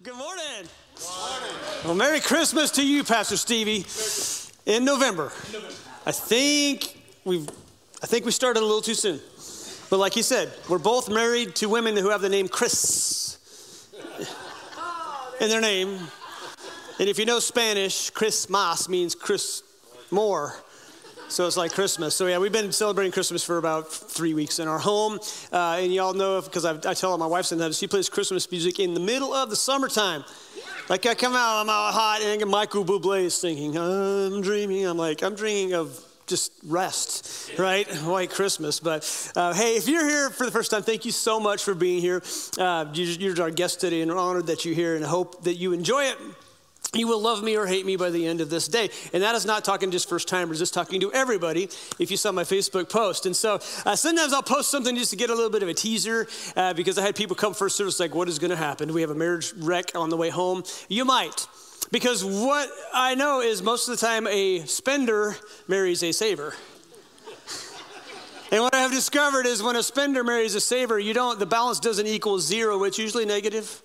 Good morning. morning. Well, Merry Christmas to you, Pastor Stevie. In November. I think we've I think we started a little too soon. But like he said, we're both married to women who have the name Chris oh, in their name. And if you know Spanish, Christmas means Chris more. So it's like Christmas. So yeah, we've been celebrating Christmas for about three weeks in our home. Uh, and y'all know because I tell my wife sometimes she plays Christmas music in the middle of the summertime. Like I come out, I'm out hot, and Michael Bublé is singing, I'm dreaming. I'm like, I'm dreaming of just rest, right? White Christmas. But uh, hey, if you're here for the first time, thank you so much for being here. Uh, you're our guest today, and we're honored that you're here, and hope that you enjoy it. You will love me or hate me by the end of this day. And that is not talking just first timers, just talking to everybody if you saw my Facebook post. And so uh, sometimes I'll post something just to get a little bit of a teaser uh, because I had people come first service like, what is going to happen? Do we have a marriage wreck on the way home? You might. Because what I know is most of the time a spender marries a saver. And what I have discovered is when a spender marries a saver, you don't, the balance doesn't equal zero, it's usually negative.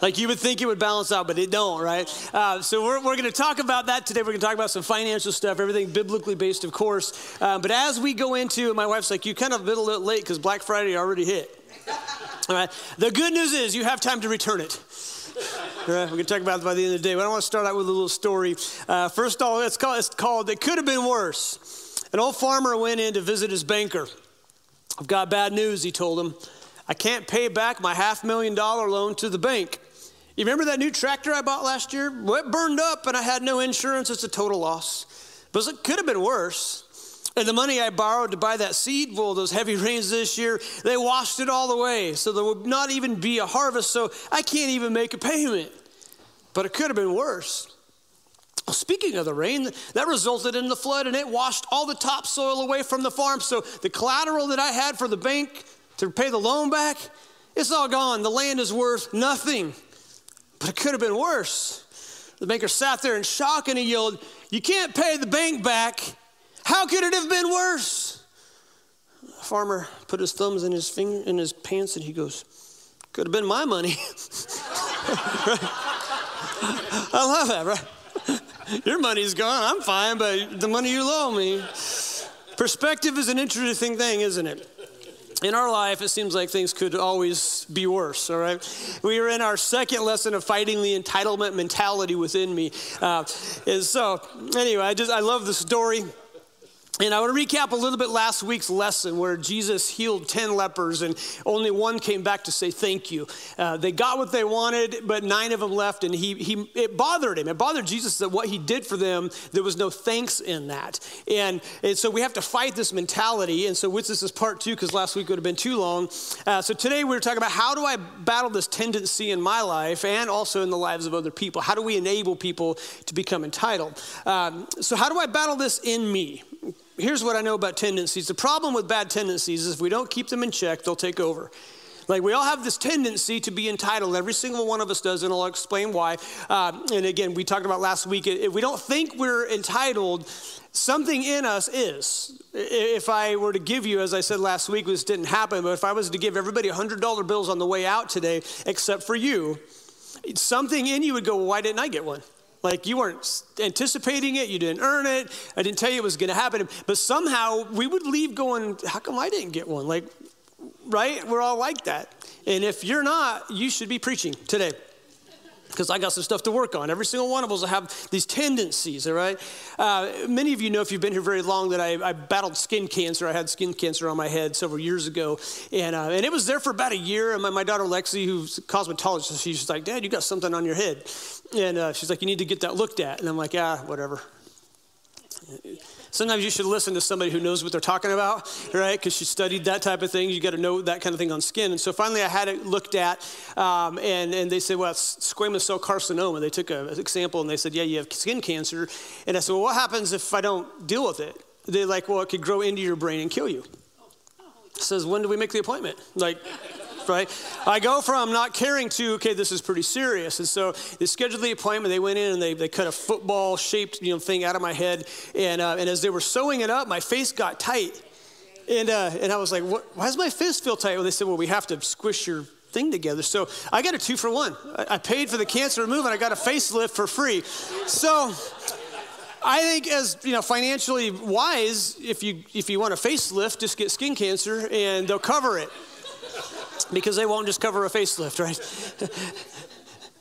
Like you would think it would balance out, but it don't, right? Uh, so we're, we're going to talk about that today. We're going to talk about some financial stuff, everything biblically based, of course. Uh, but as we go into, my wife's like, you kind of a little late because Black Friday already hit. All right. The good news is you have time to return it. All right, we're going to talk about it by the end of the day. But I want to start out with a little story. Uh, first of all, it's called, it's called It Could Have Been Worse. An old farmer went in to visit his banker. I've got bad news, he told him. I can't pay back my half million dollar loan to the bank. You remember that new tractor I bought last year? Well, it burned up and I had no insurance. It's a total loss. But it could have been worse. And the money I borrowed to buy that seed, well, those heavy rains this year, they washed it all away. So there would not even be a harvest. So I can't even make a payment. But it could have been worse. Speaking of the rain, that resulted in the flood and it washed all the topsoil away from the farm. So the collateral that I had for the bank to pay the loan back, it's all gone. The land is worth nothing. But it could have been worse. The banker sat there in shock and he yelled, You can't pay the bank back. How could it have been worse? The farmer put his thumbs in his finger in his pants and he goes, Could have been my money. I love that, right? Your money's gone. I'm fine, but the money you owe me. Perspective is an interesting thing, isn't it? In our life, it seems like things could always be worse, all right? We are in our second lesson of fighting the entitlement mentality within me. Uh, and so, anyway, I just, I love the story. And I want to recap a little bit last week's lesson where Jesus healed 10 lepers and only one came back to say thank you. Uh, they got what they wanted, but nine of them left, and he, he, it bothered him. It bothered Jesus that what he did for them, there was no thanks in that. And, and so we have to fight this mentality. And so, which this is part two, because last week would have been too long. Uh, so today we're talking about how do I battle this tendency in my life and also in the lives of other people? How do we enable people to become entitled? Um, so, how do I battle this in me? Here's what I know about tendencies. The problem with bad tendencies is if we don't keep them in check, they'll take over. Like we all have this tendency to be entitled. Every single one of us does, and I'll explain why. Uh, and again, we talked about last week. If we don't think we're entitled, something in us is. If I were to give you, as I said last week, this didn't happen, but if I was to give everybody $100 bills on the way out today, except for you, something in you would go, well, why didn't I get one? Like you weren't anticipating it, you didn't earn it. I didn't tell you it was going to happen. But somehow we would leave going, how come I didn't get one? Like, right? We're all like that. And if you're not, you should be preaching today because I got some stuff to work on. Every single one of us have these tendencies, all right? Uh, many of you know, if you've been here very long, that I, I, battled skin cancer. I had skin cancer on my head several years ago. And, uh, and it was there for about a year. And my, my daughter, Lexi, who's a cosmetologist, she's like, Dad, you got something on your head. And uh, she's like, You need to get that looked at. And I'm like, Ah, whatever. Sometimes you should listen to somebody who knows what they're talking about, right? Because she studied that type of thing. You got to know that kind of thing on skin. And so finally, I had it looked at, um, and, and they said, well, it's squamous cell carcinoma. They took an example and they said, yeah, you have skin cancer. And I said, well, what happens if I don't deal with it? They're like, well, it could grow into your brain and kill you. Says, when do we make the appointment? Like, right? I go from not caring to, okay, this is pretty serious. And so they scheduled the appointment. They went in and they, they cut a football shaped you know, thing out of my head. And, uh, and as they were sewing it up, my face got tight. And, uh, and I was like, what, why does my fist feel tight? Well, they said, well, we have to squish your thing together. So I got a two for one. I paid for the cancer removal and I got a facelift for free. So I think as you know, financially wise, if you if you want a facelift, just get skin cancer and they'll cover it. Because they won't just cover a facelift, right?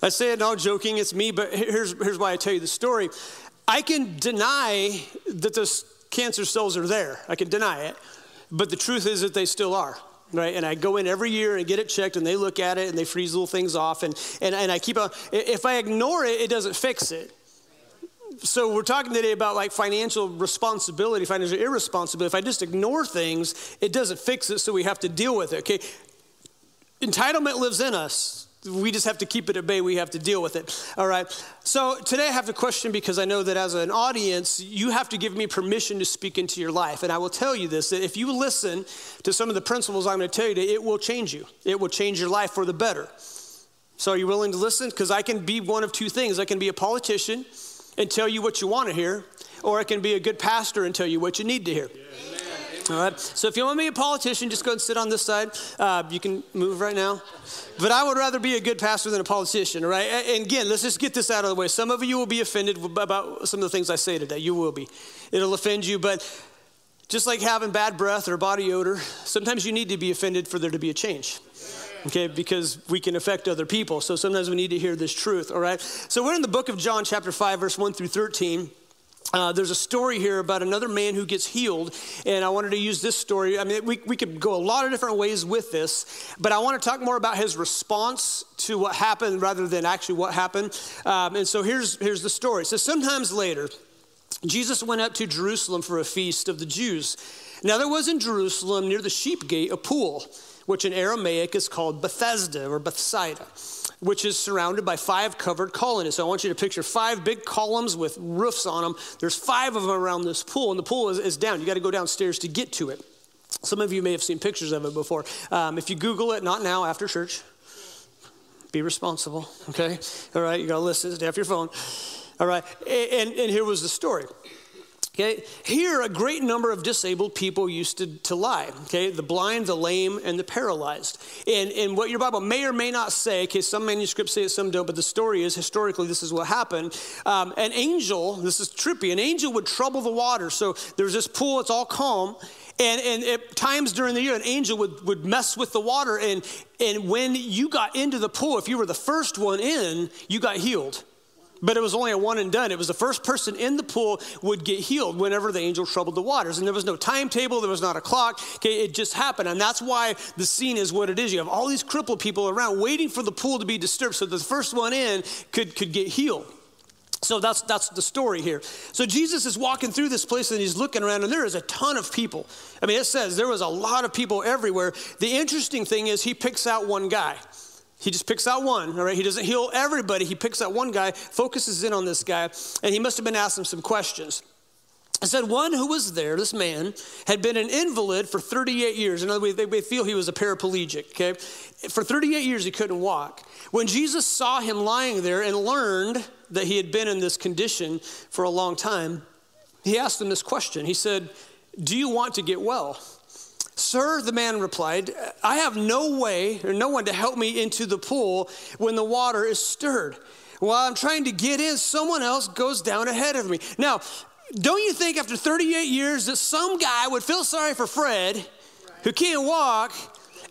I say it all joking, it's me, but here's, here's why I tell you the story. I can deny that those cancer cells are there. I can deny it, but the truth is that they still are right? And I go in every year and get it checked, and they look at it and they freeze little things off, and and, and I keep on. If I ignore it, it doesn't fix it. So we're talking today about like financial responsibility, financial irresponsibility. If I just ignore things, it doesn't fix it, so we have to deal with it. Okay, entitlement lives in us. We just have to keep it at bay. We have to deal with it. All right. So today I have a question because I know that as an audience, you have to give me permission to speak into your life. And I will tell you this that if you listen to some of the principles I'm going to tell you today, it will change you, it will change your life for the better. So are you willing to listen? Because I can be one of two things I can be a politician and tell you what you want to hear, or I can be a good pastor and tell you what you need to hear. All right. So if you want to be a politician, just go and sit on this side. Uh, you can move right now. But I would rather be a good pastor than a politician, all right? And again, let's just get this out of the way. Some of you will be offended about some of the things I say today. You will be. It'll offend you, but just like having bad breath or body odor, sometimes you need to be offended for there to be a change. Okay, because we can affect other people. So sometimes we need to hear this truth, all right? So we're in the book of John, chapter 5, verse 1 through 13. Uh, there's a story here about another man who gets healed, and I wanted to use this story. I mean, we, we could go a lot of different ways with this, but I want to talk more about his response to what happened rather than actually what happened. Um, and so here's, here's the story. So, sometimes later, Jesus went up to Jerusalem for a feast of the Jews. Now, there was in Jerusalem near the sheep gate a pool, which in Aramaic is called Bethesda or Bethsaida which is surrounded by five covered colonnades. So I want you to picture five big columns with roofs on them. There's five of them around this pool, and the pool is, is down. You got to go downstairs to get to it. Some of you may have seen pictures of it before. Um, if you Google it, not now, after church, be responsible, okay? All right, you got to listen, stay off your phone. All right, and, and here was the story. Okay, here a great number of disabled people used to, to lie. Okay, the blind, the lame, and the paralyzed. And, and what your Bible may or may not say, okay, some manuscripts say it, some don't, but the story is historically this is what happened. Um, an angel, this is trippy, an angel would trouble the water. So there's this pool, it's all calm. And, and at times during the year, an angel would, would mess with the water. And, and when you got into the pool, if you were the first one in, you got healed. But it was only a one and done. It was the first person in the pool would get healed whenever the angel troubled the waters. And there was no timetable, there was not a clock. Okay, it just happened. And that's why the scene is what it is. You have all these crippled people around waiting for the pool to be disturbed so the first one in could, could get healed. So that's that's the story here. So Jesus is walking through this place and he's looking around and there is a ton of people. I mean, it says there was a lot of people everywhere. The interesting thing is he picks out one guy. He just picks out one, all right? He doesn't heal everybody. He picks out one guy, focuses in on this guy, and he must have been asking some questions. I said, one who was there, this man, had been an invalid for 38 years. In other words, they feel he was a paraplegic, okay? For 38 years, he couldn't walk. When Jesus saw him lying there and learned that he had been in this condition for a long time, he asked him this question. He said, Do you want to get well? Sir, the man replied, I have no way or no one to help me into the pool when the water is stirred. While I'm trying to get in, someone else goes down ahead of me. Now, don't you think after 38 years that some guy would feel sorry for Fred, who can't walk,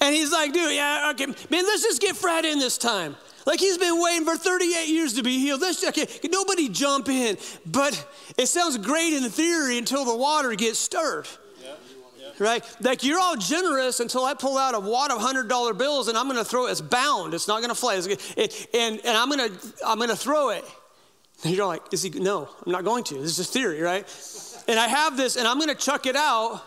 and he's like, dude, yeah, okay, man, let's just get Fred in this time. Like he's been waiting for 38 years to be healed. Let's okay, nobody jump in. But it sounds great in theory until the water gets stirred right? Like you're all generous until I pull out a wad of hundred dollar bills and I'm going to throw it. It's bound. It's not going to fly. It, and and I'm going to I'm going to throw it. And you're like, is he? No, I'm not going to. This is a theory, right? And I have this, and I'm going to chuck it out.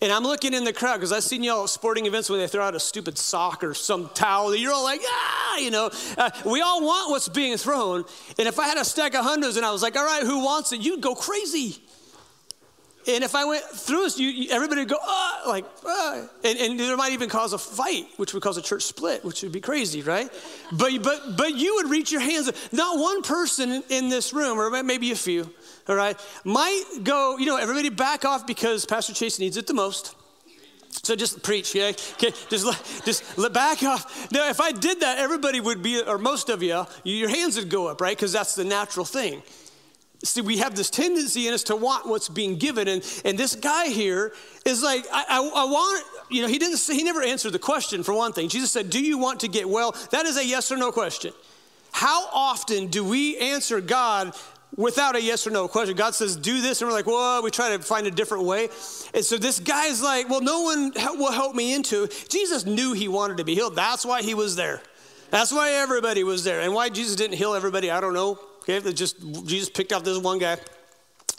And I'm looking in the crowd because I've seen y'all at sporting events where they throw out a stupid sock or some towel. You're all like, ah, you know. Uh, we all want what's being thrown. And if I had a stack of hundreds and I was like, all right, who wants it? You'd go crazy. And if I went through this, you, everybody would go, ah, like, ah. And, and there might even cause a fight, which would cause a church split, which would be crazy, right? But, but, but you would reach your hands. Not one person in this room, or maybe a few, all right, might go, you know, everybody back off because Pastor Chase needs it the most. So just preach, yeah? Okay, just just back off. Now, if I did that, everybody would be, or most of you, your hands would go up, right? Because that's the natural thing. See, we have this tendency in us to want what's being given, and, and this guy here is like, I, I, I want, you know, he didn't he never answered the question for one thing. Jesus said, Do you want to get well? That is a yes or no question. How often do we answer God without a yes or no question. God says, do this, and we're like, well, we try to find a different way. And so this guy's like, well, no one will help me into. Jesus knew he wanted to be healed. That's why he was there. That's why everybody was there. And why Jesus didn't heal everybody, I don't know. Okay, just Jesus picked out this one guy.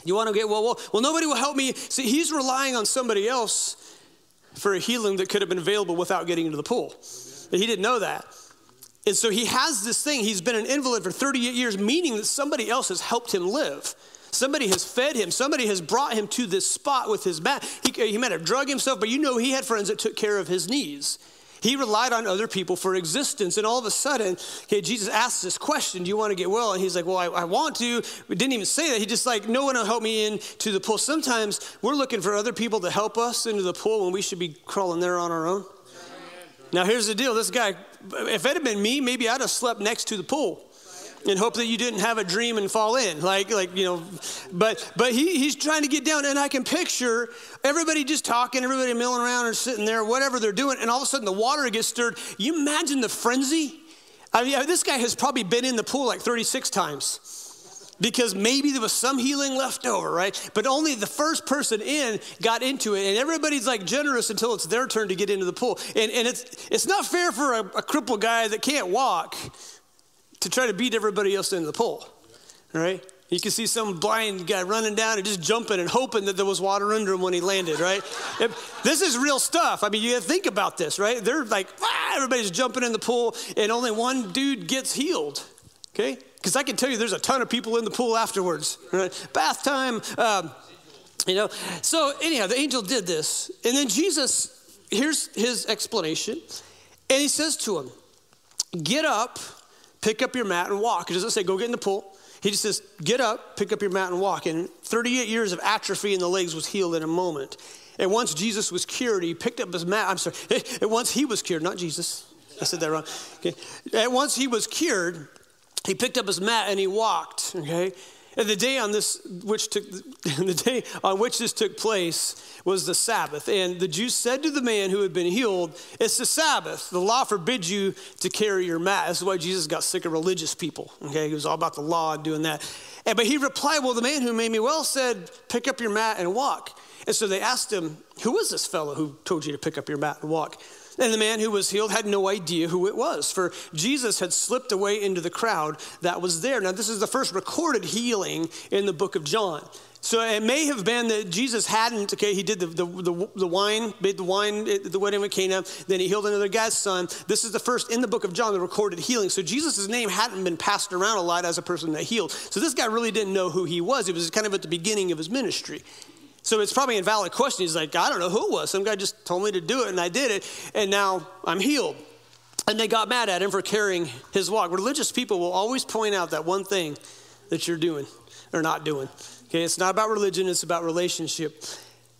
You want to get well, well, well, nobody will help me. See, he's relying on somebody else for a healing that could have been available without getting into the pool. But he didn't know that. And so he has this thing. He's been an invalid for 38 years, meaning that somebody else has helped him live. Somebody has fed him. Somebody has brought him to this spot with his back. He, he might have drug himself, but you know he had friends that took care of his knees. He relied on other people for existence. And all of a sudden, okay, Jesus asks this question, do you want to get well? And he's like, well, I, I want to. We didn't even say that. He just like, no one will help me into the pool. Sometimes we're looking for other people to help us into the pool when we should be crawling there on our own. Now, here's the deal. This guy, if it had been me, maybe I'd have slept next to the pool and hope that you didn't have a dream and fall in like like you know but but he, he's trying to get down and i can picture everybody just talking everybody milling around or sitting there whatever they're doing and all of a sudden the water gets stirred you imagine the frenzy i mean this guy has probably been in the pool like 36 times because maybe there was some healing left over, right? But only the first person in got into it, and everybody's like generous until it's their turn to get into the pool. And, and it's, it's not fair for a, a crippled guy that can't walk to try to beat everybody else into the pool, right? You can see some blind guy running down and just jumping and hoping that there was water under him when he landed, right? this is real stuff. I mean, you think about this, right? They're like, ah, everybody's jumping in the pool, and only one dude gets healed, okay? Because I can tell you there's a ton of people in the pool afterwards. Right? Bath time. Um, you know, so anyhow, the angel did this. And then Jesus, here's his explanation. And he says to him, Get up, pick up your mat, and walk. He doesn't say, Go get in the pool. He just says, Get up, pick up your mat, and walk. And 38 years of atrophy in the legs was healed in a moment. And once Jesus was cured, he picked up his mat. I'm sorry. And once he was cured, not Jesus. I said that wrong. Okay. And once he was cured, he picked up his mat and he walked, okay? And the day on this which took the day on which this took place was the Sabbath. And the Jews said to the man who had been healed, It's the Sabbath. The law forbids you to carry your mat. This is why Jesus got sick of religious people. Okay, he was all about the law and doing that. And but he replied, Well, the man who made me well said, Pick up your mat and walk. And so they asked him, Who was this fellow who told you to pick up your mat and walk? And the man who was healed had no idea who it was, for Jesus had slipped away into the crowd that was there. Now, this is the first recorded healing in the book of John. So it may have been that Jesus hadn't, okay, he did the, the, the, the wine, made the wine at the wedding of Cana, then he healed another guy's son. This is the first in the book of John, the recorded healing. So Jesus' name hadn't been passed around a lot as a person that healed. So this guy really didn't know who he was. It was kind of at the beginning of his ministry. So it's probably a valid question. He's like, I don't know who it was. Some guy just told me to do it, and I did it, and now I'm healed. And they got mad at him for carrying his walk. Religious people will always point out that one thing that you're doing or not doing. Okay, it's not about religion, it's about relationship.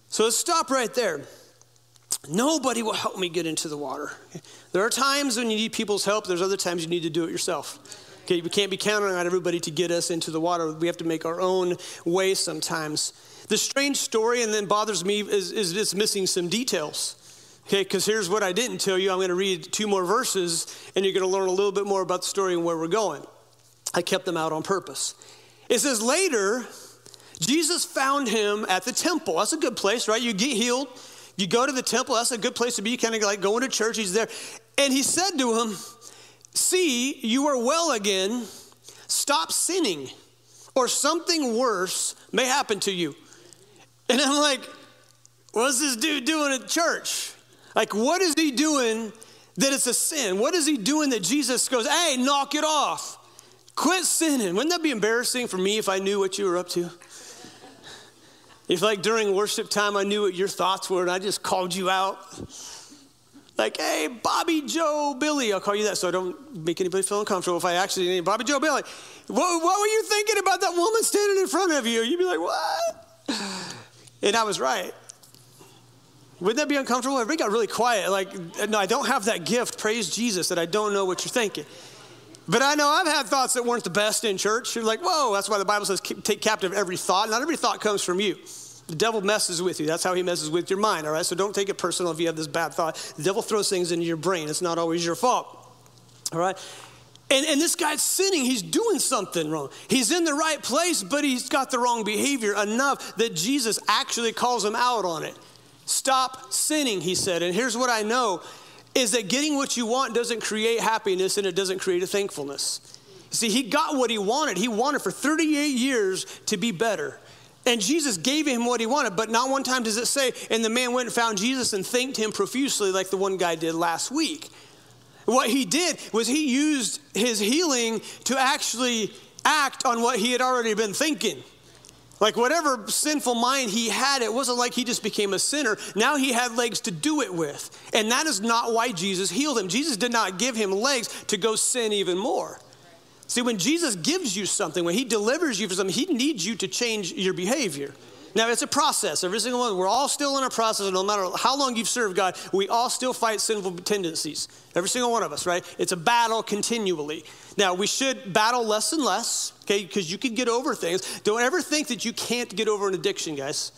So let's stop right there. Nobody will help me get into the water. There are times when you need people's help, there's other times you need to do it yourself. Okay, we can't be counting on everybody to get us into the water. We have to make our own way sometimes. The strange story, and then bothers me, is, is it's missing some details. Okay, because here's what I didn't tell you. I'm going to read two more verses, and you're going to learn a little bit more about the story and where we're going. I kept them out on purpose. It says, Later, Jesus found him at the temple. That's a good place, right? You get healed, you go to the temple. That's a good place to be, kind of like going to church. He's there. And he said to him, See, you are well again. Stop sinning, or something worse may happen to you. And I'm like, what's this dude doing at church? Like, what is he doing that it's a sin? What is he doing that Jesus goes, hey, knock it off? Quit sinning. Wouldn't that be embarrassing for me if I knew what you were up to? If, like, during worship time, I knew what your thoughts were and I just called you out. Like, hey, Bobby Joe Billy, I'll call you that so I don't make anybody feel uncomfortable if I actually name Bobby Joe Billy. What, what were you thinking about that woman standing in front of you? You'd be like, what? And I was right. Wouldn't that be uncomfortable? Everybody got really quiet. Like, no, I don't have that gift. Praise Jesus that I don't know what you're thinking. But I know I've had thoughts that weren't the best in church. You're like, whoa, that's why the Bible says take captive every thought. Not every thought comes from you. The devil messes with you. That's how he messes with your mind, all right? So don't take it personal if you have this bad thought. The devil throws things into your brain. It's not always your fault, all right? And, and this guy's sinning. He's doing something wrong. He's in the right place, but he's got the wrong behavior enough that Jesus actually calls him out on it. Stop sinning, he said. And here's what I know is that getting what you want doesn't create happiness and it doesn't create a thankfulness. See, he got what he wanted. He wanted for 38 years to be better. And Jesus gave him what he wanted, but not one time does it say, and the man went and found Jesus and thanked him profusely like the one guy did last week. What he did was he used his healing to actually act on what he had already been thinking. Like whatever sinful mind he had, it wasn't like he just became a sinner. Now he had legs to do it with. And that is not why Jesus healed him. Jesus did not give him legs to go sin even more. See, when Jesus gives you something, when he delivers you for something, he needs you to change your behavior. Now, it's a process. Every single one, we're all still in a process, and no matter how long you've served God, we all still fight sinful tendencies. Every single one of us, right? It's a battle continually. Now, we should battle less and less, okay, because you can get over things. Don't ever think that you can't get over an addiction, guys,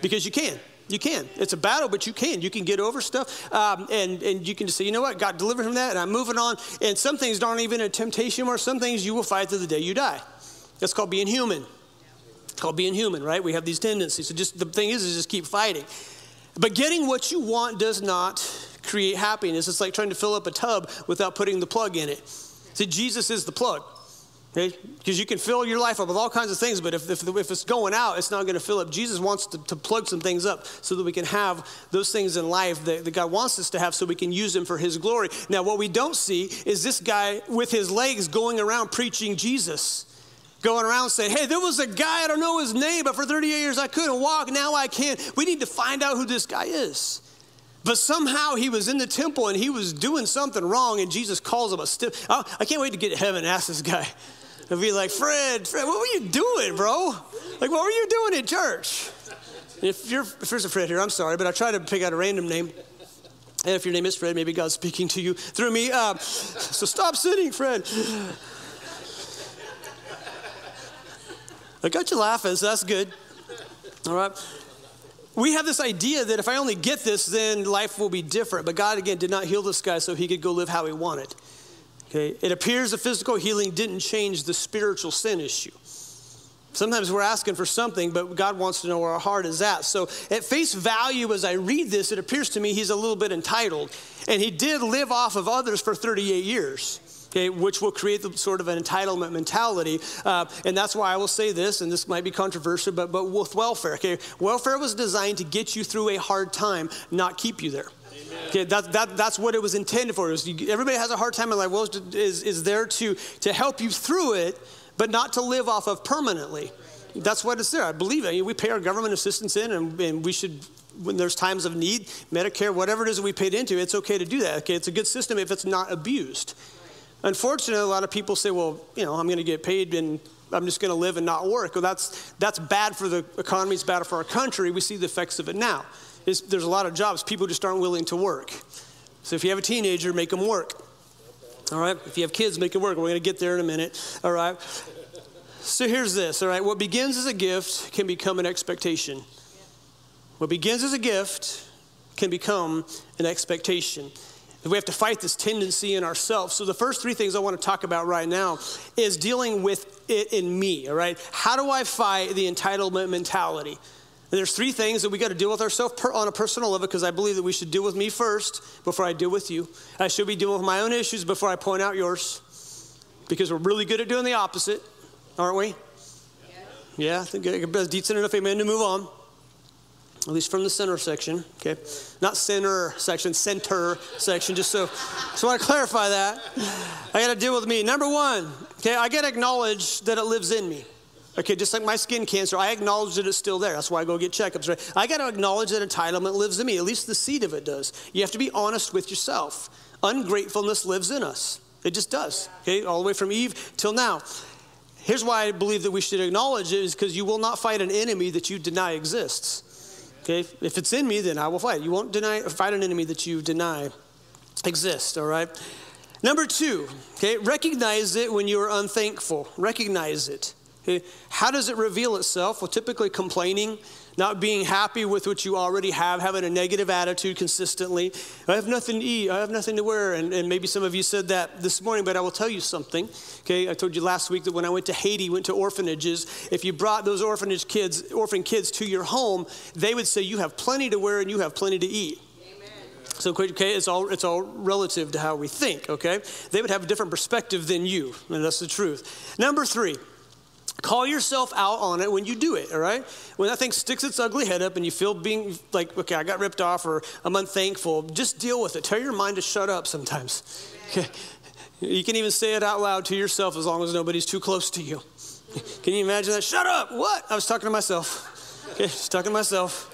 because you can. You can. It's a battle, but you can. You can get over stuff, um, and, and you can just say, you know what, God delivered from that, and I'm moving on. And some things aren't even a temptation, or some things you will fight to the day you die. That's called being human. It's called being human, right? We have these tendencies. So just the thing is, is just keep fighting. But getting what you want does not create happiness. It's like trying to fill up a tub without putting the plug in it. See, Jesus is the plug. Okay? Because you can fill your life up with all kinds of things, but if, if, if it's going out, it's not going to fill up. Jesus wants to, to, plug some things up so that we can have those things in life that, that God wants us to have so we can use them for His glory. Now, what we don't see is this guy with his legs going around preaching Jesus going around saying, hey, there was a guy, I don't know his name, but for 38 years I couldn't walk, now I can. We need to find out who this guy is. But somehow he was in the temple and he was doing something wrong, and Jesus calls him a stiff. I can't wait to get to heaven and ask this guy. And be like, Fred, Fred, what were you doing, bro? Like, what were you doing in church? If, you're, if there's a Fred here, I'm sorry, but I try to pick out a random name. And if your name is Fred, maybe God's speaking to you through me. Uh, so stop sitting, Fred. I got you laughing, so that's good. All right. We have this idea that if I only get this, then life will be different. But God, again, did not heal this guy so he could go live how he wanted. Okay? It appears the physical healing didn't change the spiritual sin issue. Sometimes we're asking for something, but God wants to know where our heart is at. So, at face value, as I read this, it appears to me he's a little bit entitled. And he did live off of others for 38 years okay, which will create the sort of an entitlement mentality. Uh, and that's why I will say this, and this might be controversial, but, but with welfare, okay, welfare was designed to get you through a hard time, not keep you there. Okay, that, that, that's what it was intended for. Was everybody has a hard time in life. Well, is, is there to, to help you through it, but not to live off of permanently. That's what it's there. I believe it. We pay our government assistance in, and, and we should when there's times of need, Medicare, whatever it is that we paid into, it's okay to do that. Okay, it's a good system if it's not abused. Unfortunately, a lot of people say, well, you know, I'm going to get paid and I'm just going to live and not work. Well, that's, that's bad for the economy, it's bad for our country. We see the effects of it now. It's, there's a lot of jobs, people just aren't willing to work. So if you have a teenager, make them work. All right? If you have kids, make them work. We're going to get there in a minute. All right? So here's this, all right? What begins as a gift can become an expectation. What begins as a gift can become an expectation. We have to fight this tendency in ourselves. So, the first three things I want to talk about right now is dealing with it in me, all right? How do I fight the entitlement mentality? And there's three things that we got to deal with ourselves per, on a personal level because I believe that we should deal with me first before I deal with you. I should be dealing with my own issues before I point out yours because we're really good at doing the opposite, aren't we? Yeah, I think it's decent enough, amen, to move on at least from the center section, okay? Not center section, center section, just so, so I want to clarify that. I got to deal with me. Number one, okay, I got to acknowledge that it lives in me. Okay, just like my skin cancer, I acknowledge that it's still there. That's why I go get checkups, right? I got to acknowledge that entitlement lives in me. At least the seed of it does. You have to be honest with yourself. Ungratefulness lives in us. It just does, okay, all the way from Eve till now. Here's why I believe that we should acknowledge it is because you will not fight an enemy that you deny exists. Okay, if it's in me, then I will fight. You won't deny, fight an enemy that you deny exists, all right? Number two, okay, recognize it when you are unthankful. Recognize it. Okay? How does it reveal itself? Well, typically complaining, not being happy with what you already have, having a negative attitude consistently. I have nothing to eat, I have nothing to wear. And, and maybe some of you said that this morning, but I will tell you something. Okay, I told you last week that when I went to Haiti, went to orphanages, if you brought those orphanage kids, orphan kids to your home, they would say, You have plenty to wear and you have plenty to eat. So, okay, it's all, it's all relative to how we think, okay? They would have a different perspective than you, and that's the truth. Number three, Call yourself out on it when you do it, all right? When that thing sticks its ugly head up and you feel being like, okay, I got ripped off or I'm unthankful, just deal with it. Tell your mind to shut up sometimes. Okay? You can even say it out loud to yourself as long as nobody's too close to you. Can you imagine that? Shut up! What? I was talking to myself. Okay, just talking to myself.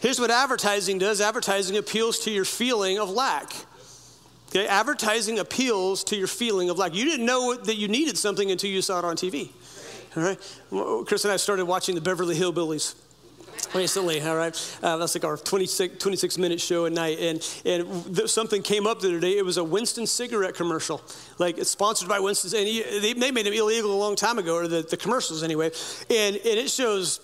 Here's what advertising does advertising appeals to your feeling of lack. Okay, advertising appeals to your feeling of lack. You didn't know that you needed something until you saw it on TV. All right, Chris and I started watching the Beverly Hillbillies recently, all right? Uh, that's like our 26, 26 minute show at night. And, and th- something came up the other day. It was a Winston cigarette commercial. Like it's sponsored by Winston. And he, they, they, made it illegal a long time ago, or the, the commercials anyway. And, and it shows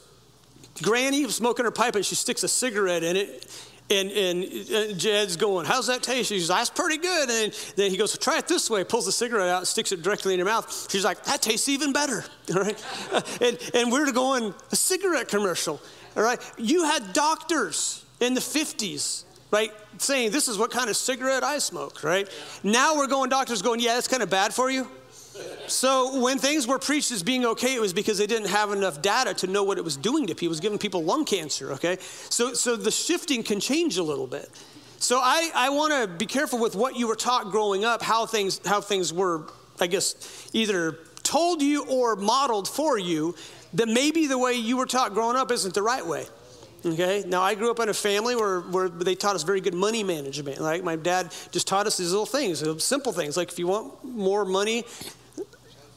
Granny smoking her pipe and she sticks a cigarette in it. And, and Jed's going, How's that taste? She's like, That's pretty good. And then he goes, Try it this way, pulls the cigarette out, sticks it directly in her mouth. She's like, That tastes even better. All right? and, and we're going, A cigarette commercial. All right? You had doctors in the 50s, right, saying, This is what kind of cigarette I smoke, right? Now we're going, doctors going, Yeah, that's kind of bad for you. So when things were preached as being okay, it was because they didn't have enough data to know what it was doing to people. It was giving people lung cancer, okay? So, so the shifting can change a little bit. So I, I want to be careful with what you were taught growing up, how things, how things were, I guess, either told you or modeled for you, that maybe the way you were taught growing up isn't the right way. Okay. Now I grew up in a family where, where they taught us very good money management. Like my dad just taught us these little things, simple things. Like if you want more money,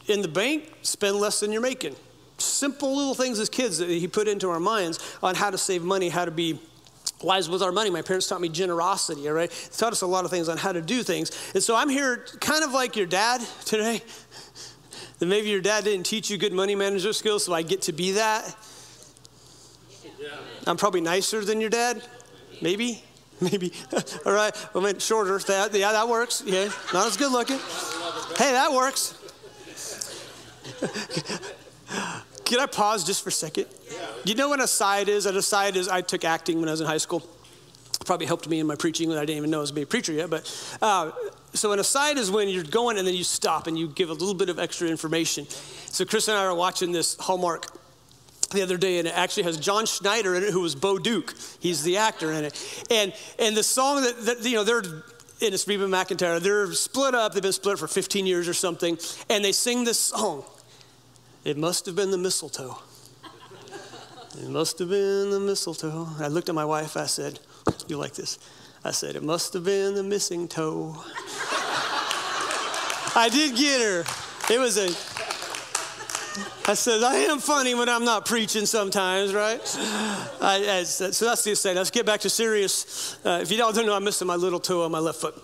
in the bank, spend less than you're making. Simple little things as kids that he put into our minds on how to save money, how to be wise with our money. My parents taught me generosity, all right? They taught us a lot of things on how to do things. And so I'm here kind of like your dad today. That maybe your dad didn't teach you good money manager skills, so I get to be that. Yeah. I'm probably nicer than your dad, maybe. Maybe. All right. I mean, shorter. That, yeah, that works. Yeah. Not as good looking. Hey, that works. Can I pause just for a second? Yeah. You know what a side is? An aside is I took acting when I was in high school. Probably helped me in my preaching when I didn't even know I was being a preacher yet. But uh, so an aside is when you're going and then you stop and you give a little bit of extra information. So Chris and I are watching this Hallmark the other day, and it actually has John Schneider in it, who was Bo Duke. He's the actor in it. And and the song that, that you know they're and it's Reba McEntire. They're split up. They've been split for 15 years or something, and they sing this song. It must have been the mistletoe. It must have been the mistletoe. I looked at my wife. I said, You like this? I said, It must have been the missing toe. I did get her. It was a. I said, I am funny when I'm not preaching sometimes, right? I, I, so that's the say. Let's get back to serious. Uh, if you all don't know, I'm missing my little toe on my left foot.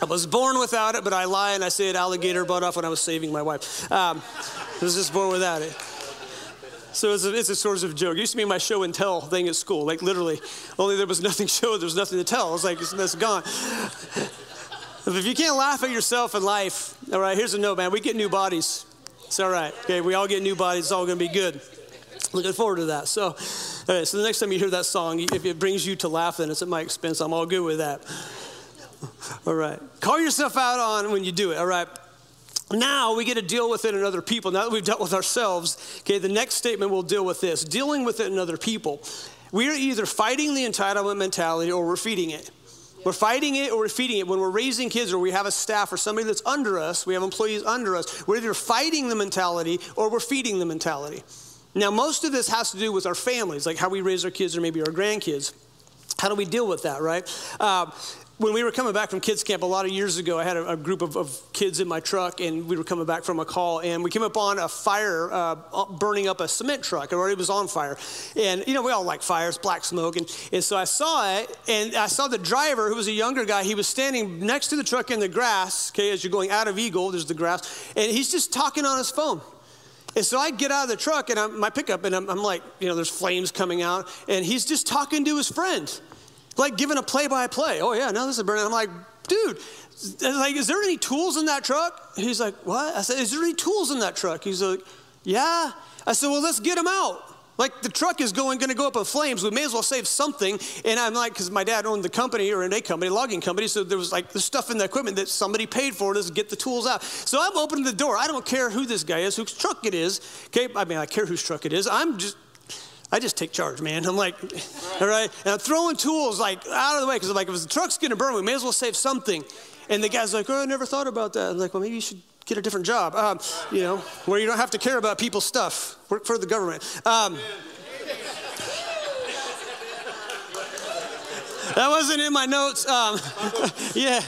I was born without it, but I lie and I say it alligator butt off when I was saving my wife. Um, I was just born without it. So it's a, it's a of joke. It used to be my show and tell thing at school, like literally. Only there was nothing show, there was nothing to tell. It's like, it's, gone. if you can't laugh at yourself in life, all right, here's a note, man. We get new bodies. It's all right. Okay, we all get new bodies. It's all going to be good. Looking forward to that. So, all right, so the next time you hear that song, if it brings you to laugh, then it's at my expense. I'm all good with that. All right. Call yourself out on when you do it. All right. Now we get to deal with it in other people. Now that we've dealt with ourselves, okay, the next statement will deal with this dealing with it in other people. We are either fighting the entitlement mentality or we're feeding it. We're fighting it or we're feeding it. When we're raising kids or we have a staff or somebody that's under us, we have employees under us, we're either fighting the mentality or we're feeding the mentality. Now, most of this has to do with our families, like how we raise our kids or maybe our grandkids. How do we deal with that, right? Uh, when we were coming back from kids camp a lot of years ago, I had a, a group of, of, kids in my truck, and we were coming back from a call, and we came up on a fire uh, burning up a cement truck. It already was on fire, and you know we all like fires, black smoke, and, and so I saw it, and I saw the driver, who was a younger guy. He was standing next to the truck in the grass. Okay, as you're going out of Eagle, there's the grass, and he's just talking on his phone. And so I get out of the truck and I'm, my pickup, and I'm, I'm like, you know, there's flames coming out, and he's just talking to his friend like giving a play by play. Oh, yeah, no, this is burning. I'm like, dude, like, is there any tools in that truck? he's like, what? I said, is there any tools in that truck? He's like, yeah. I said, well, let's get them out. Like the truck is going, going to go up in flames. We may as well save something. And I'm like, because my dad owned the company or a company, logging company. So there was like the stuff in the equipment that somebody paid for to get the tools out. So I'm opening the door. I don't care who this guy is, whose truck it is. Okay, I mean, I care whose truck it is. I'm just I just take charge, man. I'm like, all right, and I'm throwing tools like out of the way because I'm like, if the truck's gonna burn, we may as well save something. And the guy's like, oh, I never thought about that. I'm like, well, maybe you should get a different job, um, you know, where you don't have to care about people's stuff. Work for the government. Um, that wasn't in my notes. Um, yeah.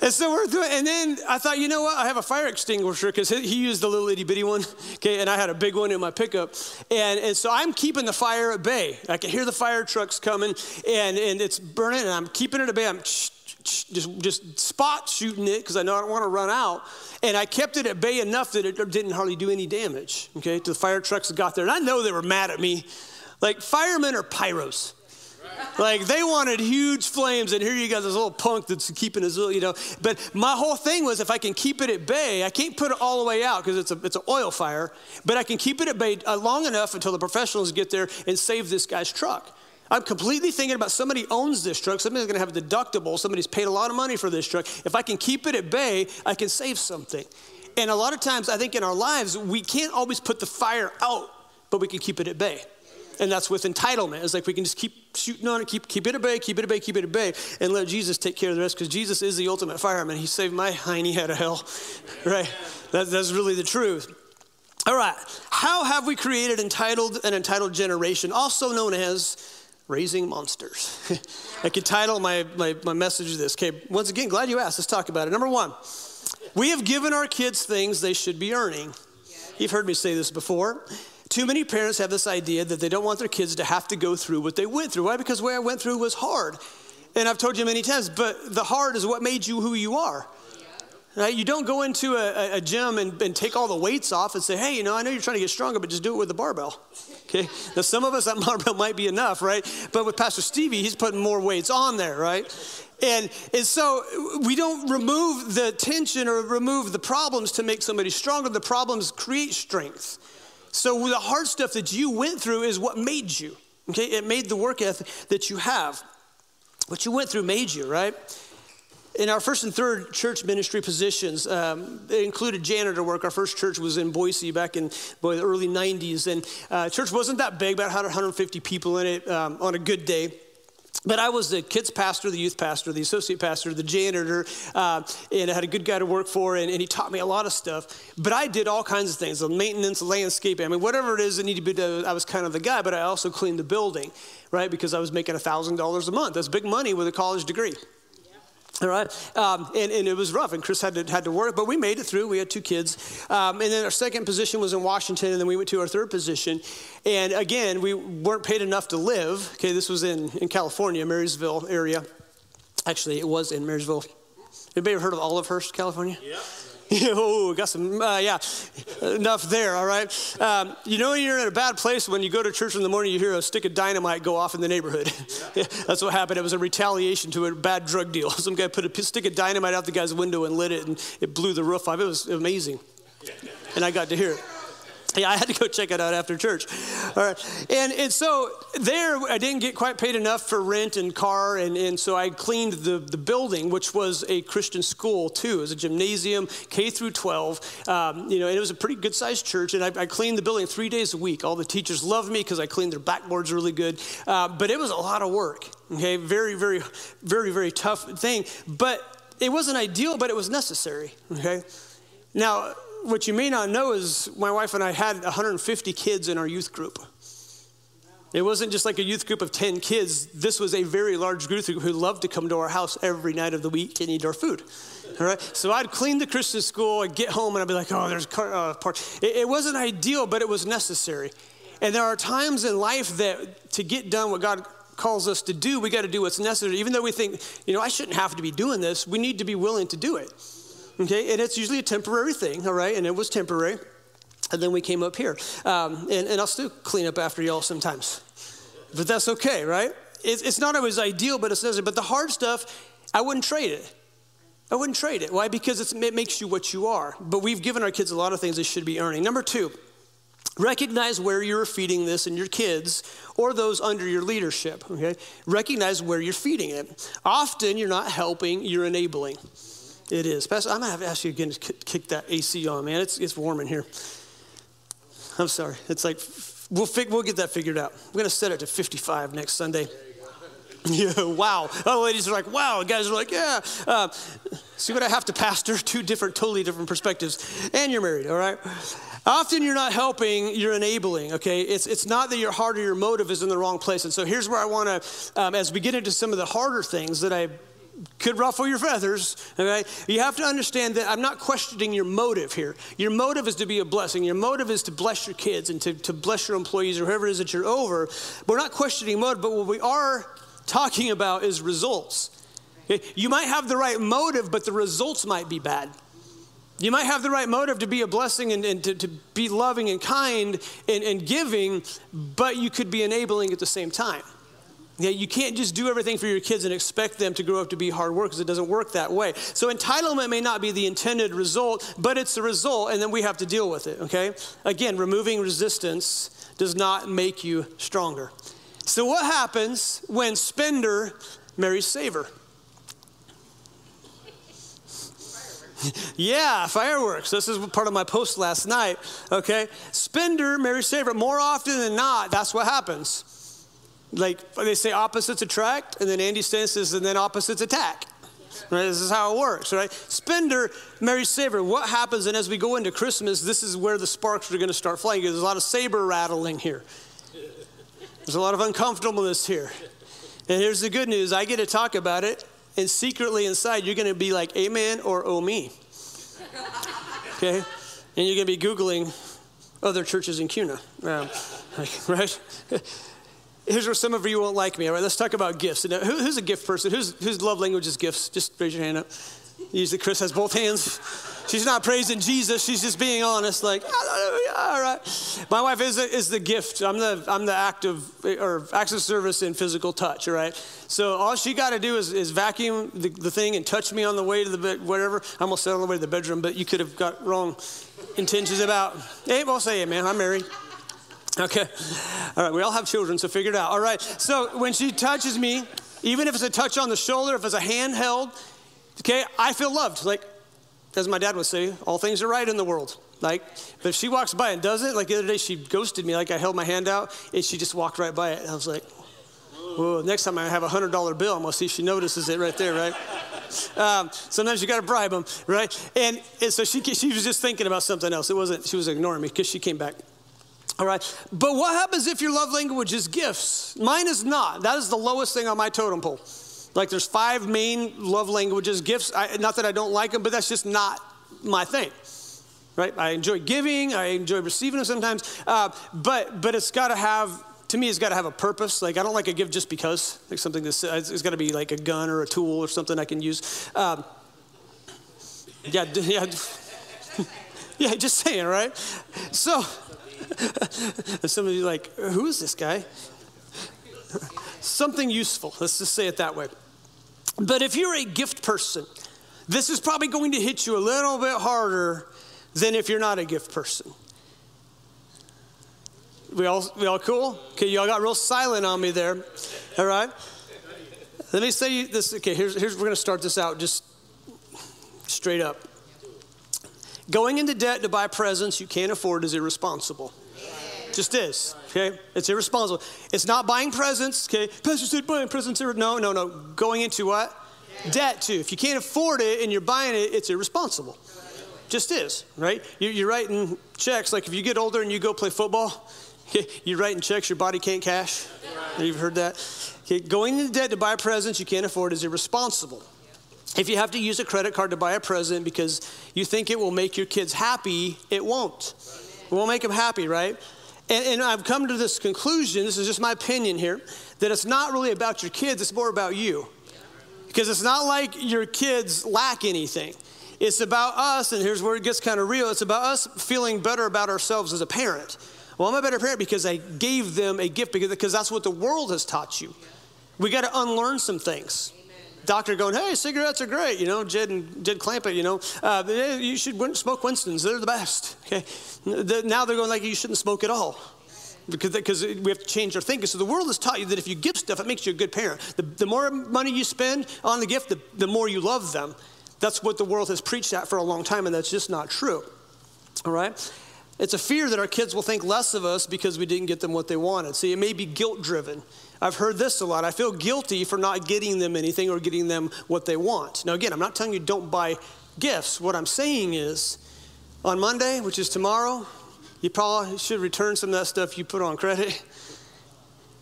And so we're doing, and then I thought, you know what? I have a fire extinguisher because he used the little itty bitty one, okay, and I had a big one in my pickup. And, and so I'm keeping the fire at bay. I can hear the fire trucks coming, and, and it's burning, and I'm keeping it at bay. I'm just, just spot shooting it because I know I don't want to run out. And I kept it at bay enough that it didn't hardly do any damage, okay, to the fire trucks that got there. And I know they were mad at me. Like, firemen are pyros. Like they wanted huge flames, and here you got this little punk that's keeping his little, you know. But my whole thing was if I can keep it at bay, I can't put it all the way out because it's a it's an oil fire, but I can keep it at bay uh, long enough until the professionals get there and save this guy's truck. I'm completely thinking about somebody owns this truck, somebody's gonna have a deductible, somebody's paid a lot of money for this truck. If I can keep it at bay, I can save something. And a lot of times, I think in our lives, we can't always put the fire out, but we can keep it at bay. And that's with entitlement. It's like we can just keep shooting on it, keep, keep it at bay, keep it at bay, keep it at bay, and let Jesus take care of the rest because Jesus is the ultimate fireman. He saved my hiney head of hell, right? That, that's really the truth. All right, how have we created entitled an entitled generation, also known as raising monsters? I could title my, my, my message this. Okay, once again, glad you asked. Let's talk about it. Number one, we have given our kids things they should be earning. You've heard me say this before. Too many parents have this idea that they don't want their kids to have to go through what they went through. Why? Because what I went through was hard. And I've told you many times, but the hard is what made you who you are. Right? You don't go into a, a gym and, and, take all the weights off and say, hey, you know, I know you're trying to get stronger, but just do it with the barbell. Okay? Now, some of us, that barbell might be enough, right? But with Pastor Stevie, he's putting more weights on there, right? And, and so we don't remove the tension or remove the problems to make somebody stronger. The problems create strength. So the hard stuff that you went through is what made you. Okay, it made the work ethic that you have. What you went through made you, right? In our first and third church ministry positions, um, it included janitor work. Our first church was in Boise back in boy, the early 90s. And uh, church wasn't that big, about 150 people in it um, on a good day. But I was the kids pastor, the youth pastor, the associate pastor, the janitor, uh, and I had a good guy to work for, and, and, he taught me a lot of stuff. But I did all kinds of things, the maintenance, landscaping, I mean, whatever it is that needed to be done, I was kind of the guy, but I also cleaned the building, right? Because I was making $1,000 a month. That's big money with a college degree. All right, um, and, and, it was rough, and Chris had to, had to work, but we made it through. We had two kids. Um, and then our second position was in Washington, and then we went to our third position. And again, we weren't paid enough to live. Okay, this was in, in California, Marysville area. Actually, it was in Marysville. Anybody ever heard of Olivehurst, California? Yeah. oh, got some, uh, yeah, enough there, all right? Um, you know, you're in a bad place when you go to church in the morning, you hear a stick of dynamite go off in the neighborhood. Yeah. That's what happened. It was a retaliation to a bad drug deal. Some guy put a stick of dynamite out the guy's window and lit it, and it blew the roof off. It was amazing. And I got to hear it. Yeah, I had to go check it out after church. All right. And, and so there, I didn't get quite paid enough for rent and car. And, and so I cleaned the, the building, which was a Christian school too. It was a gymnasium, K through 12. Um, you know, and it was a pretty good sized church. And I, I, cleaned the building three days a week. All the teachers loved me because I cleaned their backboards really good. Uh, but it was a lot of work. Okay. Very, very, very, very tough thing. But it wasn't ideal, but it was necessary. Okay. Now, what you may not know is my wife and I had 150 kids in our youth group. It wasn't just like a youth group of 10 kids. This was a very large group who loved to come to our house every night of the week and eat our food. All right. So I'd clean the Christian school, I'd get home, and I'd be like, oh, there's a uh, part. It, it wasn't ideal, but it was necessary. And there are times in life that to get done what God calls us to do, we got to do what's necessary. Even though we think, you know, I shouldn't have to be doing this, we need to be willing to do it. Okay, and it's usually a temporary thing, all right, and it was temporary. And then we came up here. Um, and, and I'll still clean up after y'all sometimes. But that's okay, right? It's, it's not always ideal, but it's necessary. But the hard stuff, I wouldn't trade it. I wouldn't trade it. Why? Because it makes you what you are. But we've given our kids a lot of things they should be earning. Number two, recognize where you're feeding this in your kids or those under your leadership. Okay? Recognize where you're feeding it. Often you're not helping, you're enabling. It is. Pastor, I'm gonna have to ask you again to kick that AC on, man. It's, it's warm in here. I'm sorry. It's like we'll fig- we'll get that figured out. We're gonna set it to 55 next Sunday. Yeah, wow. Oh, ladies are like, wow. Guys are like, yeah. Uh, see what I have to pastor? Two different, totally different perspectives. And you're married, all right? Often you're not helping, you're enabling, okay? It's, it's not that your heart or your motive is in the wrong place. And so here's where I want to, um, as we get into some of the harder things that I could ruffle your feathers, okay? You have to understand that I'm not questioning your motive here. Your motive is to be a blessing. Your motive is to bless your kids and to, to bless your employees or whoever it is that you're over. We're not questioning motive, but what we are talking about is results. Okay? You might have the right motive, but the results might be bad. You might have the right motive to be a blessing and, and to, to, be loving and kind and, and giving, but you could be enabling at the same time. Yeah, you can't just do everything for your kids and expect them to grow up to be hard workers. it doesn't work that way. So entitlement may not be the intended result, but it's the result, and then we have to deal with it, okay? Again, removing resistance does not make you stronger. So, what happens when spender marries saver? yeah, fireworks. This is part of my post last night. Okay. Spender marries saver. More often than not, that's what happens. Like they say opposites attract, and then Andy Stanley says, and then opposites attack. Right? This is how it works, right? Spender marries saver. What happens, and as we go into Christmas, this is where the sparks are going to start flying. There's a lot of saber rattling here. There's a lot of uncomfortableness here. And here's the good news I get to talk about it, and secretly inside, you're going to be like, Amen or Oh me. Okay? And you're going to be Googling other churches in Kuna, Um, right? Here's where some of you won't like me. All right, let's talk about gifts. Who, who's a gift person? Who's, whose love language is gifts? Just raise your hand up. Usually Chris has both hands. She's not praising Jesus. She's just being honest, like, ah, ah, ah, all right. My wife is, is the gift. I'm the, I'm the act of, or acts of service in physical touch, all right? So all she got to do is, is vacuum the, the thing and touch me on the way to the bed, whatever. I almost said on the way to the bedroom, but you could have got wrong intentions about, hey, well, say it, man. I'm married. Okay. All right. We all have children, so figure it out. All right. So when she touches me, even if it's a touch on the shoulder, if it's a hand held, okay, I feel loved. Like, as my dad would say, all things are right in the world. Like, but if she walks by and does it, like the other day, she ghosted me. Like I held my hand out and she just walked right by it. I was like, whoa, next time I have a $100 bill, I'm to see if she notices it right there, right? Um, sometimes you got to bribe them, right? And, and so she, she was just thinking about something else. It wasn't, she was ignoring me because she came back. All right. But what happens if your love language is gifts? Mine is not. That is the lowest thing on my totem pole. Like there's five main love languages, gifts. I, not that I don't like them, but that's just not my thing. Right? I enjoy giving. I enjoy receiving them sometimes. Uh, but but it's got to have. To me, it's got to have a purpose. Like I don't like a gift just because. Like something that's it's got to be like a gun or a tool or something I can use. Um, yeah, yeah, yeah. Just saying, right? So, some of you like, who is this guy? Something useful. Let's just say it that way. But if you're a gift person, this is probably going to hit you a little bit harder than if you're not a gift person. We all, we all cool? Okay, y'all got real silent on me there. All right? Let me say this. Okay, here's, here's we're going to start this out just straight up. Going into debt to buy presents you can't afford is irresponsible. Just is, okay? It's irresponsible. It's not buying presents, okay? Pastor said buying presents. No, no, no. Going into what? Debt. Too. If you can't afford it and you're buying it, it's irresponsible. Just is, right? You're writing checks. Like if you get older and you go play football Okay, you writing checks your body can't cash. You've heard that. Okay, going into debt to buy presents you can't afford is irresponsible. If you have to use a credit card to buy a present because you think it will make your kids happy, it won't. It won't make them happy, right? And, and, I've come to this conclusion, this is just my opinion here, that it's not really about your kids, it's more about you. Because it's not like your kids lack anything. It's about us, and here's where it gets kind of real it's about us feeling better about ourselves as a parent. Well, I'm a better parent because I gave them a gift because, because that's what the world has taught you. We got to unlearn some things. Doctor going, hey, cigarettes are great. You know, Jed and Jed Clampett, you know, uh, you should smoke Winston's. They're the best. Okay. Now they're going like you shouldn't smoke at all because, because we have to change our thinking. So the world has taught you that if you give stuff, it makes you a good parent. The, the more money you spend on the gift, the, the more you love them. That's what the world has preached at for a long time, and that's just not true. All right? It's a fear that our kids will think less of us because we didn't get them what they wanted. See, it may be guilt driven. I've heard this a lot. I feel guilty for not getting them anything or getting them what they want. Now, again, I'm not telling you don't buy gifts. What I'm saying is on Monday, which is tomorrow, you probably should return some of that stuff you put on credit.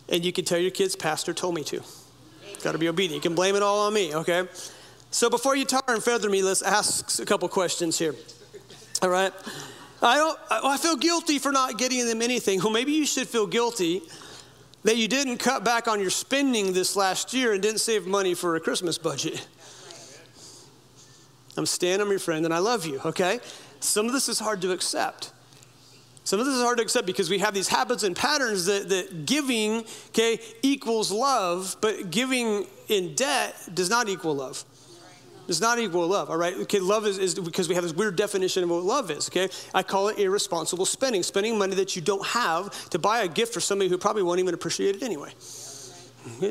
And you can tell your kids, Pastor told me to. Got to be obedient. You can blame it all on me, okay? So before you tar and feather me, let's ask a couple questions here. All right? I, don't, I feel guilty for not getting them anything. Well, maybe you should feel guilty that you didn't cut back on your spending this last year and didn't save money for a Christmas budget. I'm standing on your friend and I love you, okay? Some of this is hard to accept. Some of this is hard to accept because we have these habits and patterns that, that giving, okay, equals love, but giving in debt does not equal love. Does not equal love, all right? Okay, love is, is because we have this weird definition of what love is, okay? I call it irresponsible spending, spending money that you don't have to buy a gift for somebody who probably won't even appreciate it anyway.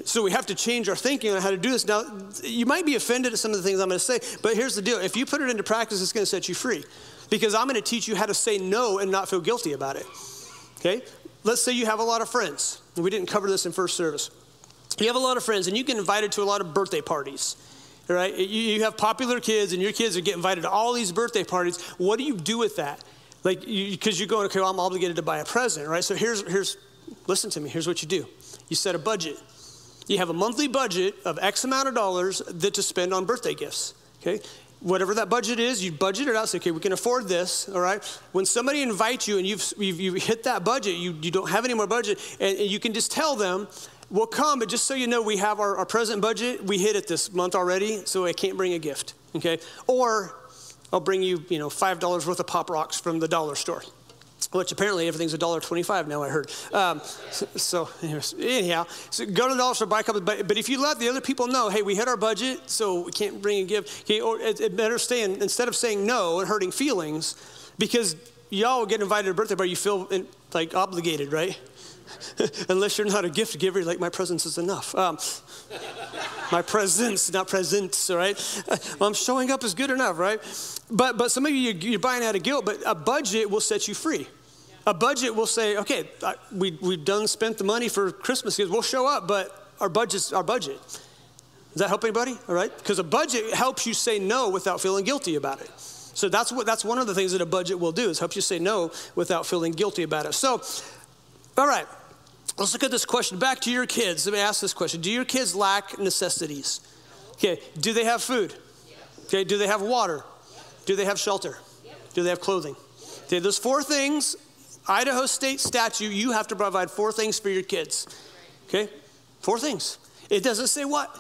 So we have to change our thinking on how to do this. Now, you might be offended at some of the things I'm going to say, but here's the deal. If you put it into practice, it's going to set you free because I'm going to teach you how to say no and not feel guilty about it. Okay? Let's say you have a lot of friends. We didn't cover this in first service. You have a lot of friends and you get invited to a lot of birthday parties right? You, have popular kids, and your kids are getting invited to all these birthday parties. What do you do with that? Like, because you, are going, okay, well, I'm obligated to buy a present, right? So here's, here's, listen to me. Here's what you do. You set a budget. You have a monthly budget of X amount of dollars that to spend on birthday gifts. Okay, whatever that budget is, you budget it out. Say, okay, we can afford this. All right. When somebody invites you and you've you've, you've hit that budget, you you don't have any more budget, and, and you can just tell them will come, but just so you know, we have our, our present budget. We hit it this month already, so I can't bring a gift, okay? Or I'll bring you, you know, $5 worth of Pop Rocks from the dollar store, which apparently everything's a dollar twenty-five now, I heard. Um, so, so anyhow, so go to the dollar store, buy a couple, but, but if you let the other people know, hey, we hit our budget, so we can't bring a gift, okay, or it, it better stay in, instead of saying no and hurting feelings, because y'all get invited to a birthday party, you feel like obligated, right? Unless you're not a gift giver, like my presence is enough. Um, my presence, not presents, all right? Well, I'm showing up is good enough, right? But, but some of you, you're buying out of guilt, but a budget will set you free. A budget will say, okay, we, we've done spent the money for Christmas gifts. We'll show up, but our budget's our budget. Does that help anybody? All right? Because a budget helps you say no without feeling guilty about it. So that's what that's one of the things that a budget will do is help you say no without feeling guilty about it. So, all right. Let's look at this question. Back to your kids. Let me ask this question. Do your kids lack necessities? Okay. Do they have food? Okay. Do they have water? Do they have shelter? Do they have clothing? Okay. Those four things, Idaho state statute, you have to provide four things for your kids. Okay. Four things. It doesn't say what.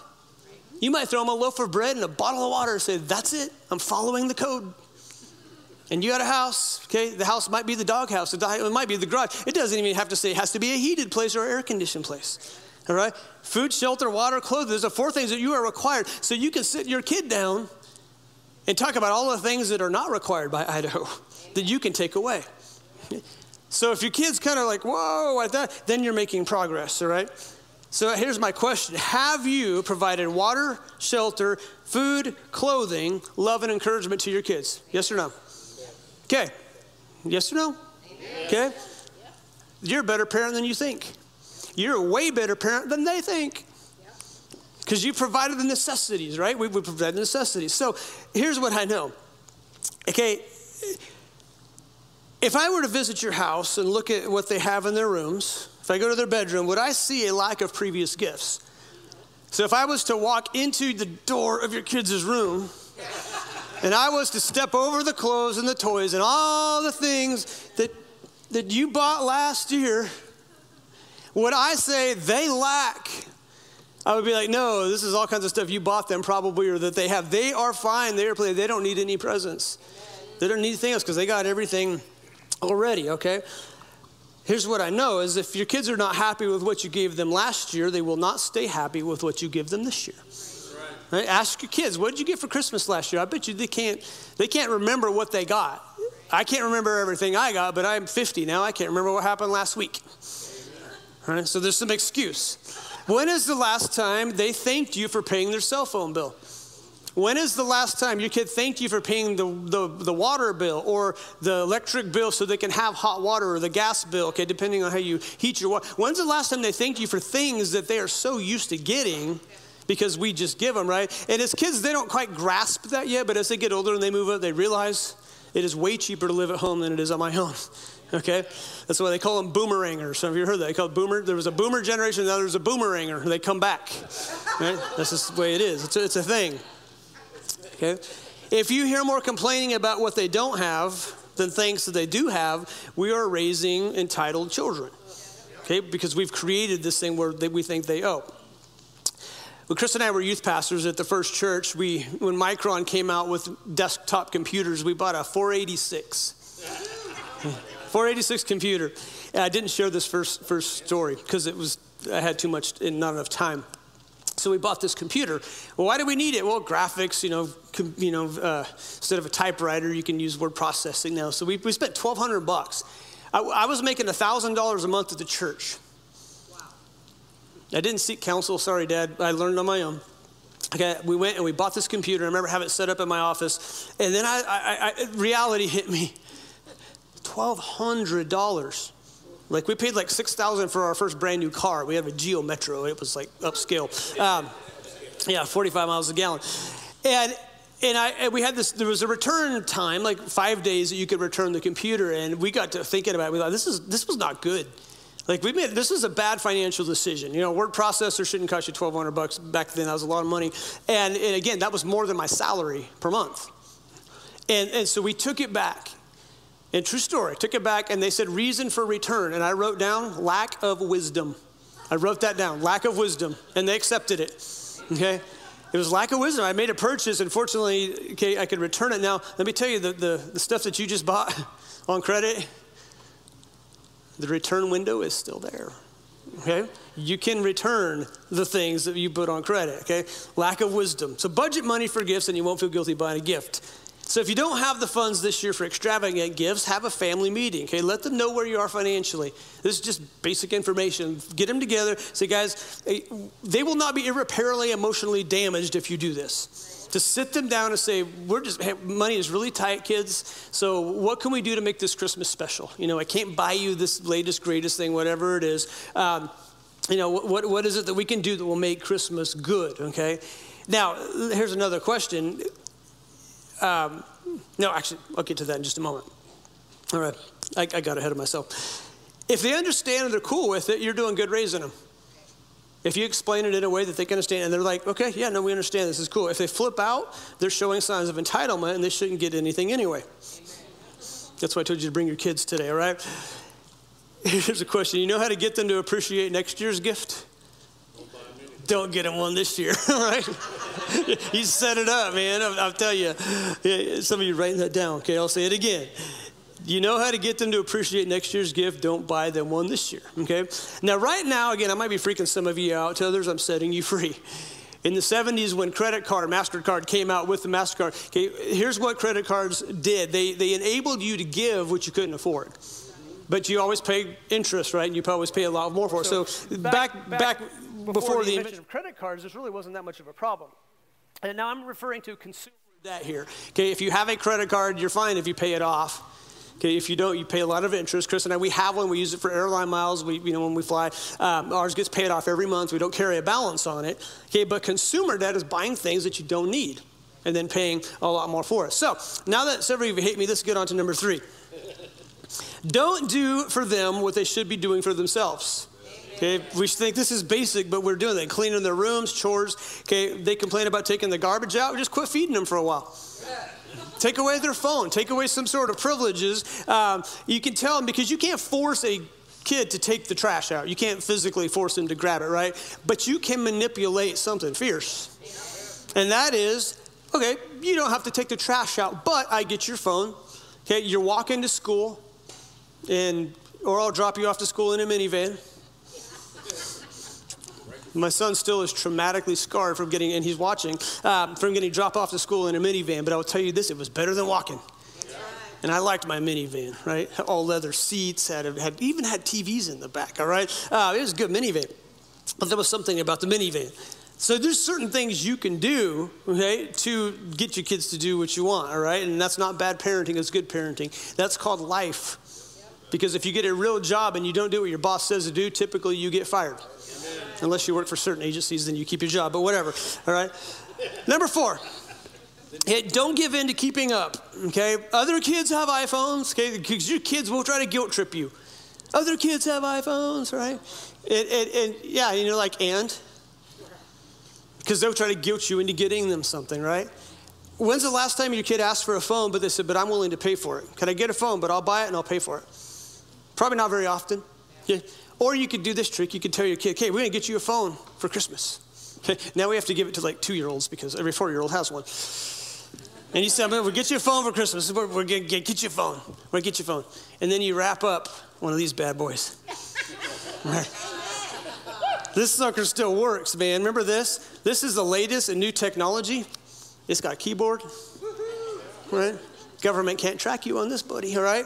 You might throw them a loaf of bread and a bottle of water and say, That's it. I'm following the code and you got a house, okay? The house might be the doghouse, it might be the garage. It doesn't even have to say it has to be a heated place or air conditioned place. All right? Food, shelter, water, clothes. There's the four things that you are required. So you can sit your kid down and talk about all the things that are not required by Idaho that you can take away. So if your kid's kind of like, whoa, like that, then you're making progress, all right? So here's my question Have you provided water, shelter, food, clothing, love, and encouragement to your kids? Yes or no? Okay. Yes or no? Okay. You're a better parent than you think. You're a way better parent than they think. Because you provided the necessities, right? We, we provided the necessities. So here's what I know. Okay. If I were to visit your house and look at what they have in their rooms, if I go to their bedroom, would I see a lack of previous gifts? So if I was to walk into the door of your kids' room and I was to step over the clothes and the toys and all the things that, that you bought last year, would I say they lack? I would be like, no, this is all kinds of stuff you bought them probably or that they have. They are fine. They are playing. They don't need any presents. They don't need anything else because they got everything already, okay? Here's what I know is if your kids are not happy with what you gave them last year, they will not stay happy with what you give them this year. Ask your kids, what did you get for Christmas last year? I bet you they can't they can't remember what they got. I can't remember everything I got, but I'm 50 now. I can't remember what happened last week. Right? So there's some excuse. When is the last time they thanked you for paying their cell phone bill? When is the last time your kid thanked you for paying the, the, the, water bill or the electric bill so they can have hot water or the gas bill, okay, depending on how you heat your water? When's the last time they thanked you for things that they are so used to getting because we just give them, right? And as kids, they don't quite grasp that yet, but as they get older and they move up, they realize it is way cheaper to live at home than it is on my own. Okay? That's why they call them boomerangers. Some of you heard that. They call boomer. There was a boomer generation, now there's a boomeranger. They come back. Right? That's just the way it is. It's a, it's a thing. Okay? If you hear more complaining about what they don't have than things that they do have, we are raising entitled children. Okay? Because we've created this thing where they, we think they owe. When Chris and I were youth pastors at the first church, we, when Micron came out with desktop computers, we bought a 486. 486 computer. And I didn't share this first, first story because it was, I had too much and not enough time. So we bought this computer. Well, why do we need it? Well, graphics, you know, com, you know, uh, instead of a typewriter, you can use word processing now. So we, we spent 1200 bucks. I, I was making $1,000 a month at the church. I didn't seek counsel. Sorry, Dad. I learned on my own. Okay, we went and we bought this computer. I remember having it set up in my office. And then I, I, I reality hit me. $1,200. Like we paid like 6000 for our first brand new car. We had a Geo Metro. It was like upscale. Um, yeah, 45 miles a gallon. And and, I, and we had this, there was a return time, like five days that you could return the computer. And we got to thinking about it. We thought, this, is, this was not good. Like we made, this is a bad financial decision. You know, word processor shouldn't cost you 1200 bucks. Back then, that was a lot of money. And, and again, that was more than my salary per month. And, and so we took it back. And true story, took it back and they said reason for return. And I wrote down lack of wisdom. I wrote that down, lack of wisdom. And they accepted it. Okay? It was lack of wisdom. I made a purchase. Unfortunately, okay, I could return it. Now, let me tell you the, the, the stuff that you just bought on credit, the return window is still there. Okay? You can return the things that you put on credit. Okay? Lack of wisdom. So budget money for gifts and you won't feel guilty buying a gift. So if you don't have the funds this year for extravagant gifts, have a family meeting. Okay, let them know where you are financially. This is just basic information. Get them together. Say, guys, eh, they will not be irreparably emotionally damaged if you do this. To sit them down and say, we're just hey, money is really tight, kids. So what can we do to make this Christmas special? You know, I can't buy you this latest, greatest thing, whatever it is. Um, you know, what, what is it that we can do that will make Christmas good? Okay. Now, here's another question um, no, actually, I'll get to that in just a moment. All right, I, I got ahead of myself. If they understand and they're cool with it, you're doing good raising them. If you explain it in a way that they can understand and they're like, okay, yeah, no, we understand this is cool. If they flip out, they're showing signs of entitlement and they shouldn't get anything anyway. That's why I told you to bring your kids today, all right? Here's a question You know how to get them to appreciate next year's gift? don't get him one this year, right? you set it up, man. I'll, I'll tell you. Some of you writing that down. Okay, I'll say it again. You know how to get them to appreciate next year's gift. Don't buy them one this year. Okay. Now, right now, again, I might be freaking some of you out. To others, I'm setting you free. In the 70s, when credit card, MasterCard came out with the MasterCard, okay, here's what credit cards did they, they enabled you to give what you couldn't afford. But you always pay interest, right? And you always pay a lot more for it. So, so back, back, back before, before the, invention of credit cards, this really wasn't that much of a problem. And now I'm referring to consumer debt here. Okay, if you have a credit card, you're fine if you pay it off. Okay, if you don't, you pay a lot of interest. Chris and I, we have one. We use it for airline miles. We, you know, when we fly, um, ours gets paid off every month. We don't carry a balance on it. Okay, but consumer debt is buying things that you don't need and then paying a lot more for it. So now that several of you hate me, let's get on to number three. Don't do for them what they should be doing for themselves. Okay, we think this is basic, but we're doing it. Cleaning their rooms, chores. Okay, they complain about taking the garbage out. We Just quit feeding them for a while. Take away their phone. Take away some sort of privileges. Um, you can tell them because you can't force a kid to take the trash out. You can't physically force him to grab it, right? But you can manipulate something fierce. And that is, okay, you don't have to take the trash out, but I get your phone. Okay, you're walking to school, and or I'll drop you off to school in a minivan. My son still is traumatically scarred from getting, and he's watching, uh, from getting dropped off to school in a minivan. But I will tell you this: it was better than walking. And I liked my minivan, right? All leather seats, had, had even had TVs in the back. All right, uh, it was a good minivan. But there was something about the minivan. So there's certain things you can do, okay, to get your kids to do what you want, all right? And that's not bad parenting, it's good parenting. That's called life. Because if you get a real job and you don't do what your boss says to do, typically you get fired. Unless you work for certain agencies, then you keep your job, but whatever, all right? Number four, hey, don't give in to keeping up, okay? Other kids have iPhones, okay? Because your kids will try to guilt trip you. Other kids have iPhones, right? And, and, and yeah, and you're like, and? because they'll try to guilt you into getting them something, right? When's the last time your kid asked for a phone, but they said, but I'm willing to pay for it? Can I get a phone, but I'll buy it and I'll pay for it? Probably not very often. Yeah. Or you could do this trick. You could tell your kid, okay, we're going to get you a phone for Christmas. Okay, now we have to give it to like two year olds because every four year old has one. And you say, we'll get you a phone for Christmas. We're, we're going to get you a phone. We're going to get you a phone. And then you wrap up one of these bad boys. Right? This sucker still works, man. Remember this? This is the latest in new technology. It's got a keyboard, right? Government can't track you on this, buddy, all right?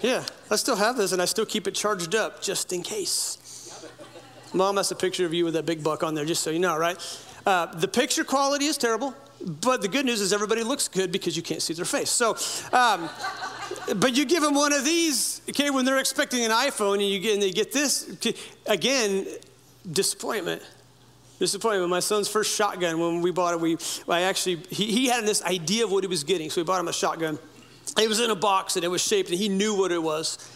Yeah, I still have this and I still keep it charged up just in case. Mom has a picture of you with that big buck on there, just so you know, right? Uh, the picture quality is terrible, but the good news is everybody looks good because you can't see their face. So, um, but you give them one of these, okay, when they're expecting an iPhone and you get, and they get this, again, disappointment. Disappointment. My son's first shotgun, when we bought it, we, I actually, he, he had this idea of what he was getting, so we bought him a shotgun. It was in a box and it was shaped, and he knew what it was.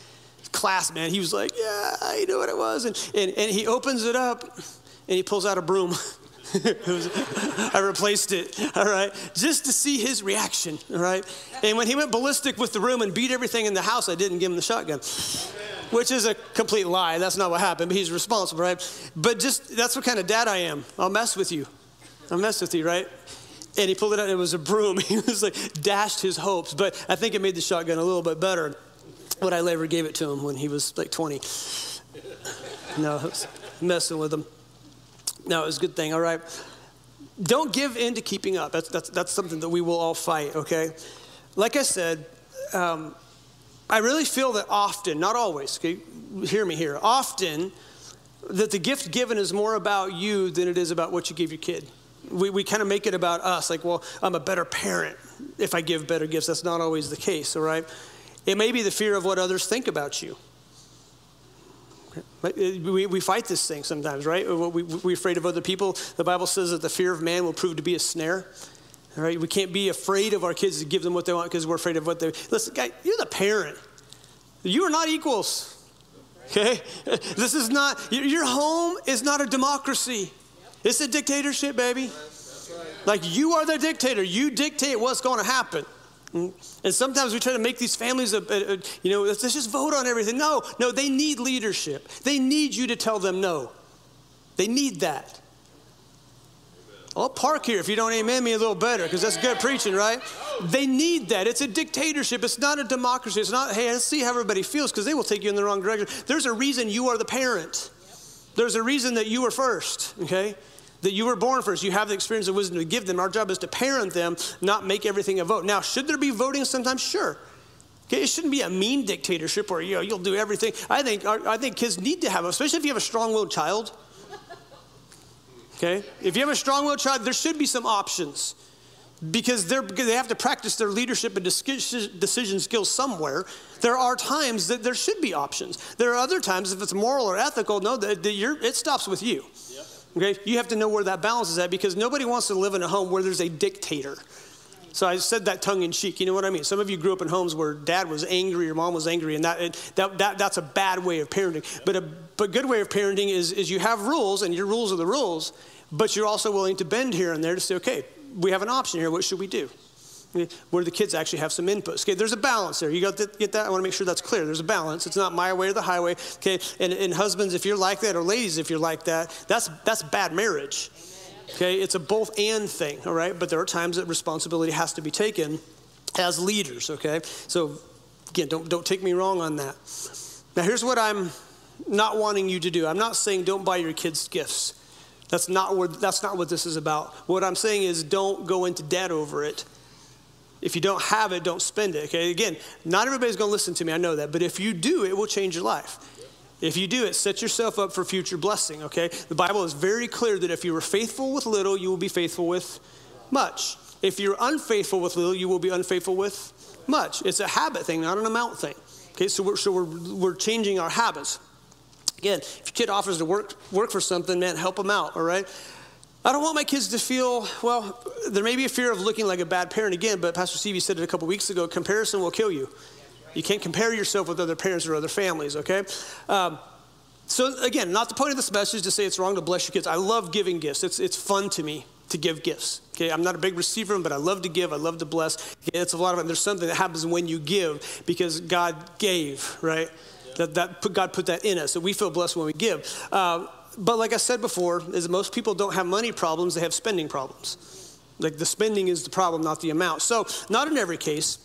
Class, man. He was like, yeah, I know what it was. And, and, and he opens it up and he pulls out a broom. was, I replaced it, all right, just to see his reaction, all right. And when he went ballistic with the room and beat everything in the house, I didn't give him the shotgun, which is a complete lie. That's not what happened, but he's responsible, right? But just that's what kind of dad I am. I'll mess with you. I'll mess with you, right? And he pulled it out, and it was a broom. He was like, dashed his hopes, but I think it made the shotgun a little bit better when I later gave it to him when he was like 20. No, I was messing with him. No, it was a good thing, all right? Don't give in to keeping up. That's, that's, that's something that we will all fight, okay? Like I said, um, I really feel that often, not always, okay, hear me here, often that the gift given is more about you than it is about what you give your kid. We, we kind of make it about us, like, well, I'm a better parent if I give better gifts. That's not always the case, all right? It may be the fear of what others think about you. Uh, we, we fight this thing sometimes, right? We, we're afraid of other people. The Bible says that the fear of man will prove to be a snare. Right? We can't be afraid of our kids to give them what they want because we're afraid of what they. Listen, guy, you're the parent. You are not equals. Okay, this is not your home is not a democracy. It's a dictatorship, baby. Like you are the dictator. You dictate what's going to happen. Mm. And sometimes we try to make these families, a, a, a, you know, let's just vote on everything. No, no, they need leadership. They need you to tell them no. They need that. I'll park here if you don't amen me a little better, because that's good preaching, right? They need that. It's a dictatorship. It's not a democracy. It's not, hey, let's see how everybody feels, because they will take you in the wrong direction. There's a reason you are the parent. There's a reason that you were first, okay? that you were born first. You have the experience of wisdom to give them. Our job is to parent them, not make everything a vote. Now, should there be voting sometimes? Sure. Okay, it shouldn't be a mean dictatorship where you know, you'll do everything. I think, I think kids need to have, especially if you have a strong willed child. Okay? If you have a strong willed child, there should be some options because they're, they have to practice their leadership and decision skills somewhere. There are times that there should be options. There are other times, if it's moral or ethical, no, that, it stops with you. Okay? You have to know where that balance is at because nobody wants to live in a home where there's a dictator. So I said that tongue in cheek. You know what I mean? Some of you grew up in homes where dad was angry or mom was angry, and that, that, that that's a bad way of parenting. But a but good way of parenting is, is you have rules, and your rules are the rules, but you're also willing to bend here and there to say, okay, we have an option here. What should we do? Where the kids actually have some input. Okay, there's a balance there. You got to get that. I want to make sure that's clear. There's a balance. It's not my way or the highway. Okay, and, and husbands, if you're like that, or ladies, if you're like that, that's that's bad marriage. Okay, it's a both and thing, all right? But there are times that responsibility has to be taken as leaders, okay? So again, don't, don't take me wrong on that. Now, here's what I'm not wanting you to do I'm not saying don't buy your kids gifts. That's not, where, that's not what this is about. What I'm saying is don't go into debt over it. If you don't have it, don't spend it. Okay, again, not everybody's gonna listen to me, I know that, but if you do, it will change your life. If you do it, set yourself up for future blessing, okay? The Bible is very clear that if you were faithful with little, you will be faithful with much. If you're unfaithful with little, you will be unfaithful with much. It's a habit thing, not an amount thing. Okay, so we're, so we're, we're changing our habits. Again, if your kid offers to work, work for something, man, help them out, all right? I don't want my kids to feel, well, there may be a fear of looking like a bad parent again, but Pastor Stevie said it a couple weeks ago comparison will kill you. You can't compare yourself with other parents or other families, okay? Um, so, again, not the point of this message to say it's wrong to bless your kids. I love giving gifts, it's, it's fun to me to give gifts. Okay, I'm not a big receiver, but I love to give. I love to bless. Okay, it's a lot of it. There's something that happens when you give because God gave, right? That, that God put that in us. So we feel blessed when we give. Uh, but like I said before, is most people don't have money problems; they have spending problems. Like the spending is the problem, not the amount. So not in every case.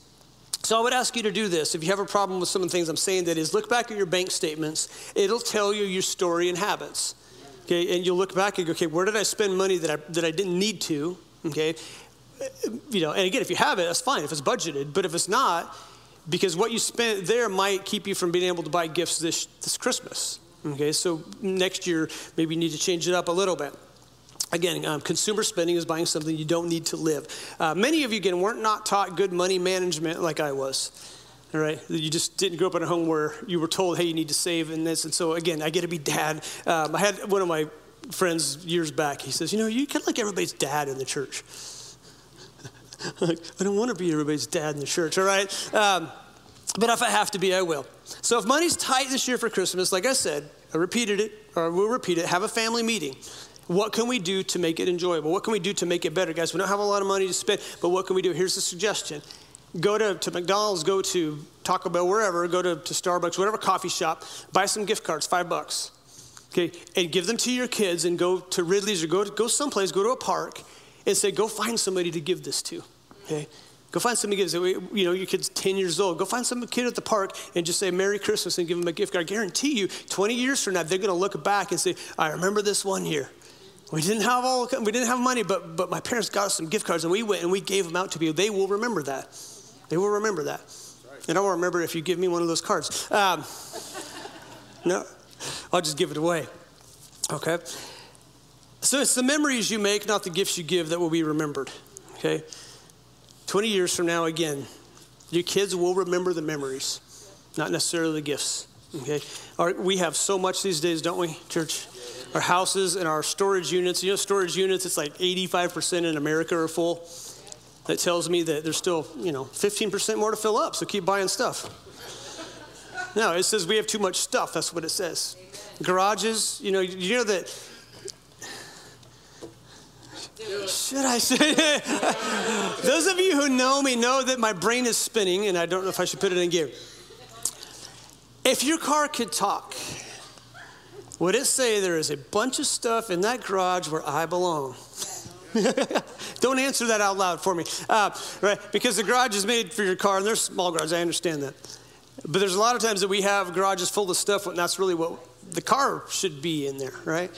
So I would ask you to do this. If you have a problem with some of the things I'm saying, that is look back at your bank statements. It'll tell you your story and habits. Okay, and you'll look back and go, okay, where did I spend money that I, that I didn't need to? Okay, you know, and again, if you have it, that's fine if it's budgeted. But if it's not, because what you spent there might keep you from being able to buy gifts this, this Christmas. Okay, so next year, maybe you need to change it up a little bit. Again, um, consumer spending is buying something you don't need to live. Uh, many of you, again, weren't not taught good money management like I was. All right, you just didn't grow up in a home where you were told, "Hey, you need to save and this." And so, again, I get to be dad. Um, I had one of my friends years back. He says, "You know, you kind of like everybody's dad in the church." I don't want to be everybody's dad in the church. All right, um, but if I have to be, I will. So, if money's tight this year for Christmas, like I said, I repeated it, or we'll repeat it. Have a family meeting. What can we do to make it enjoyable? What can we do to make it better? Guys, we don't have a lot of money to spend, but what can we do? Here's a suggestion go to, to McDonald's, go to Taco Bell, wherever, go to, to Starbucks, whatever coffee shop, buy some gift cards, five bucks. Okay, and give them to your kids and go to Ridley's or go, to, go someplace, go to a park and say, go find somebody to give this to. Okay? Go find give this. You know, your kid's 10 years old. Go find some kid at the park and just say Merry Christmas and give them a gift card. I guarantee you, 20 years from now, they're going to look back and say, I remember this one year. We didn't have all, we didn't have money, but, but my parents got us some gift cards and we went and we gave them out to people. They will remember that. They will remember that. Right. And I will remember if you give me one of those cards. Um, no, I'll just give it away. Okay? So it's the memories you make, not the gifts you give, that will be remembered. Okay? 20 years from now, again, your kids will remember the memories, not necessarily the gifts. Okay? Our, we have so much these days, don't we, church? our houses and our storage units. You know, storage units, it's like 85% in America are full. That tells me that there's still, you know, 15% more to fill up, so keep buying stuff. No, it says we have too much stuff. That's what it says. Garages, you know, you know that. Should I say it? Those of you who know me know that my brain is spinning, and I don't know if I should put it in gear. If your car could talk, would it say there is a bunch of stuff in that garage where I belong? Don't answer that out loud for me. Uh, right? Because the garage is made for your car, and there's small garages, I understand that. But there's a lot of times that we have garages full of stuff, and that's really what the car should be in there, right?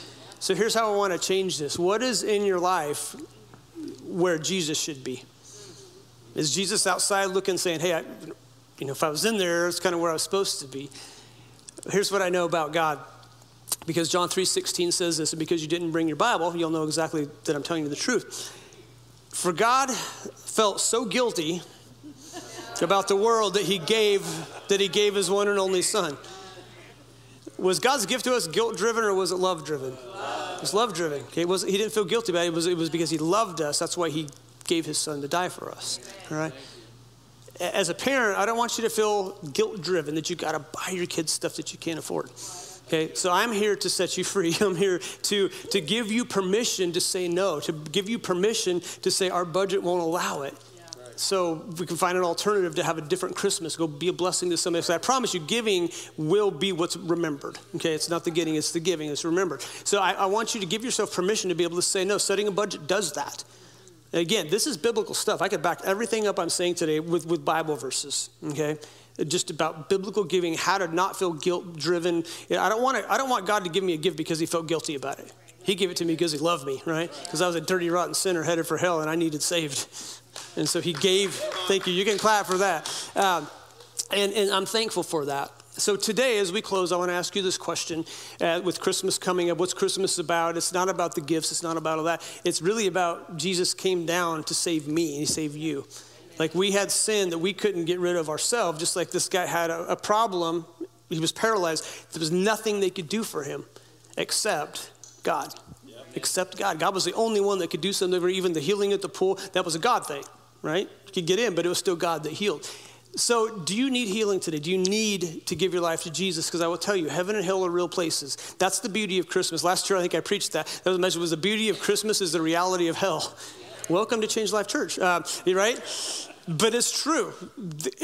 So here's how I want to change this. What is in your life where Jesus should be? Is Jesus outside looking, saying, hey, I, you know, if I was in there, it's kind of where I was supposed to be? Here's what I know about God because John 3:16 says this, and because you didn't bring your Bible, you'll know exactly that I'm telling you the truth. For God felt so guilty about the world that he gave that he gave his one and only son. Was God's gift to us guilt driven or was it love driven? It was love driven. Okay, he didn't feel guilty about it. It was, it was because he loved us. That's why he gave his son to die for us. All right? As a parent, I don't want you to feel guilt driven that you got to buy your kids stuff that you can't afford. Okay, so I'm here to set you free. I'm here to, to give you permission to say no, to give you permission to say our budget won't allow it. So we can find an alternative to have a different Christmas. Go be a blessing to somebody. So I promise you, giving will be what's remembered. Okay, it's not the getting, it's the giving. It's remembered. So I, I want you to give yourself permission to be able to say no. Setting a budget does that. Again, this is biblical stuff. I could back everything up I'm saying today with, with Bible verses. Okay, just about biblical giving, how to not feel guilt driven. I don't want to, I don't want God to give me a gift because He felt guilty about it. He gave it to me because He loved me, right? Because I was a dirty, rotten sinner headed for hell and I needed saved. And so he gave, thank you, you can clap for that. Um, and, and I'm thankful for that. So today, as we close, I want to ask you this question uh, with Christmas coming up. What's Christmas about? It's not about the gifts, it's not about all that. It's really about Jesus came down to save me and he saved you. Like we had sin that we couldn't get rid of ourselves, just like this guy had a, a problem. He was paralyzed. There was nothing they could do for him except God. Except God. God was the only one that could do something, even the healing at the pool. That was a God thing right? You could get in, but it was still God that healed. So, do you need healing today? Do you need to give your life to Jesus? Because I will tell you, heaven and hell are real places. That's the beauty of Christmas. Last year, I think I preached that. That was message was the beauty of Christmas is the reality of hell. Welcome to Change Life Church, uh, right? But it's true.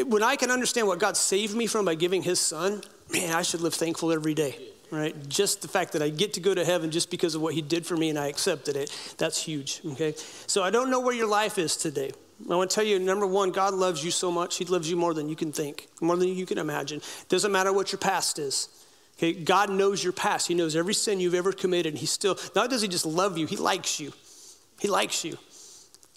When I can understand what God saved me from by giving His Son, man, I should live thankful every day right? Just the fact that I get to go to heaven just because of what he did for me and I accepted it, that's huge, okay? So I don't know where your life is today. I want to tell you, number one, God loves you so much. He loves you more than you can think, more than you can imagine. Doesn't matter what your past is. Okay, God knows your past. He knows every sin you've ever committed. He still, not does He just love you, He likes you. He likes you.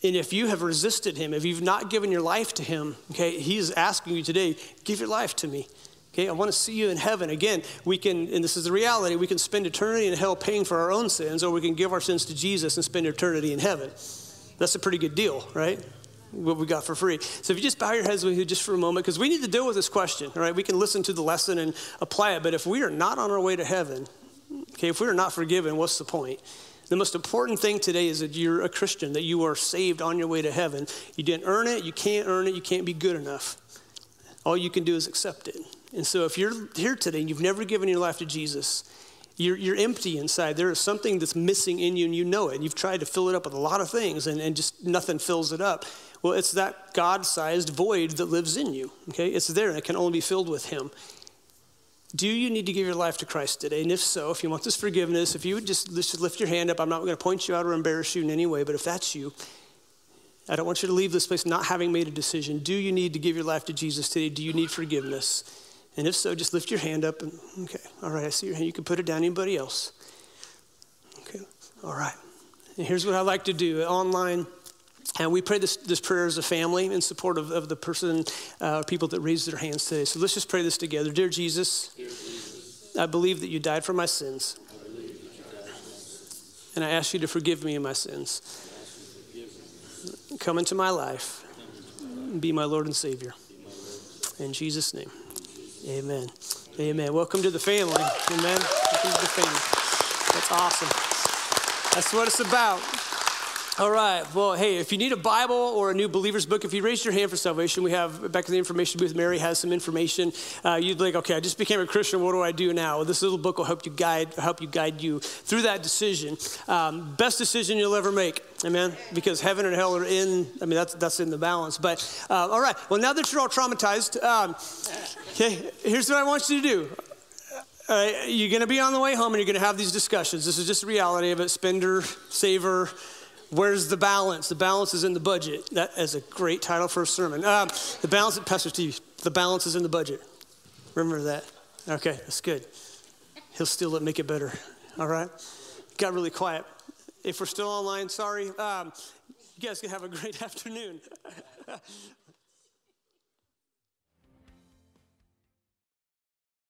And if you have resisted Him, if you've not given your life to Him, okay, He is asking you today, give your life to me. Okay, I want to see you in heaven. Again, we can, and this is the reality, we can spend eternity in hell paying for our own sins, or we can give our sins to Jesus and spend eternity in heaven. That's a pretty good deal, right? What we got for free. So if you just bow your heads with me just for a moment, because we need to deal with this question, all right? We can listen to the lesson and apply it, but if we are not on our way to heaven, okay, if we are not forgiven, what's the point? The most important thing today is that you're a Christian, that you are saved on your way to heaven. You didn't earn it, you can't earn it, you can't be good enough. All you can do is accept it. And so if you're here today and you've never given your life to Jesus, you're, you're empty inside. There is something that's missing in you and you know it. You've tried to fill it up with a lot of things and, and just nothing fills it up. Well, it's that God sized void that lives in you. Okay? It's there and it can only be filled with Him. Do you need to give your life to Christ today? And if so, if you want this forgiveness, if you would just, just lift your hand up, I'm not going to point you out or embarrass you in any way, but if that's you, I don't want you to leave this place not having made a decision. Do you need to give your life to Jesus today? Do you need forgiveness? And if so, just lift your hand up and, okay, all right, I see your hand. You can put it down. Anybody else? Okay, all right. And here's what I like to do online. And we pray this, this prayer as a family in support of, of the person, uh, people that raised their hands today. So let's just pray this together. Dear Jesus, Dear Jesus I believe that you died for my sins. and I ask you to forgive me of my sins. Come into my life. And be my Lord and Savior. In Jesus' name, amen. Amen. Welcome to the family. Amen. Welcome to the family. That's awesome. That's what it's about. All right. Well, hey, if you need a Bible or a new believer's book, if you raise your hand for salvation, we have back in the information booth. Mary has some information. Uh, you'd like, okay, I just became a Christian. What do I do now? Well, this little book will help you guide help you guide you through that decision. Um, best decision you'll ever make. Amen. Because heaven and hell are in. I mean, that's that's in the balance. But uh, all right. Well, now that you're all traumatized, um, okay, here's what I want you to do. Uh, you're going to be on the way home and you're going to have these discussions. This is just the reality of it. Spender, saver Where's the balance? The balance is in the budget. That is a great title for a sermon. Um, the balance, Pastor Steve, the balance is in the budget. Remember that. Okay, that's good. He'll still make it better. All right? Got really quiet. If we're still online, sorry. Um, you guys can have a great afternoon.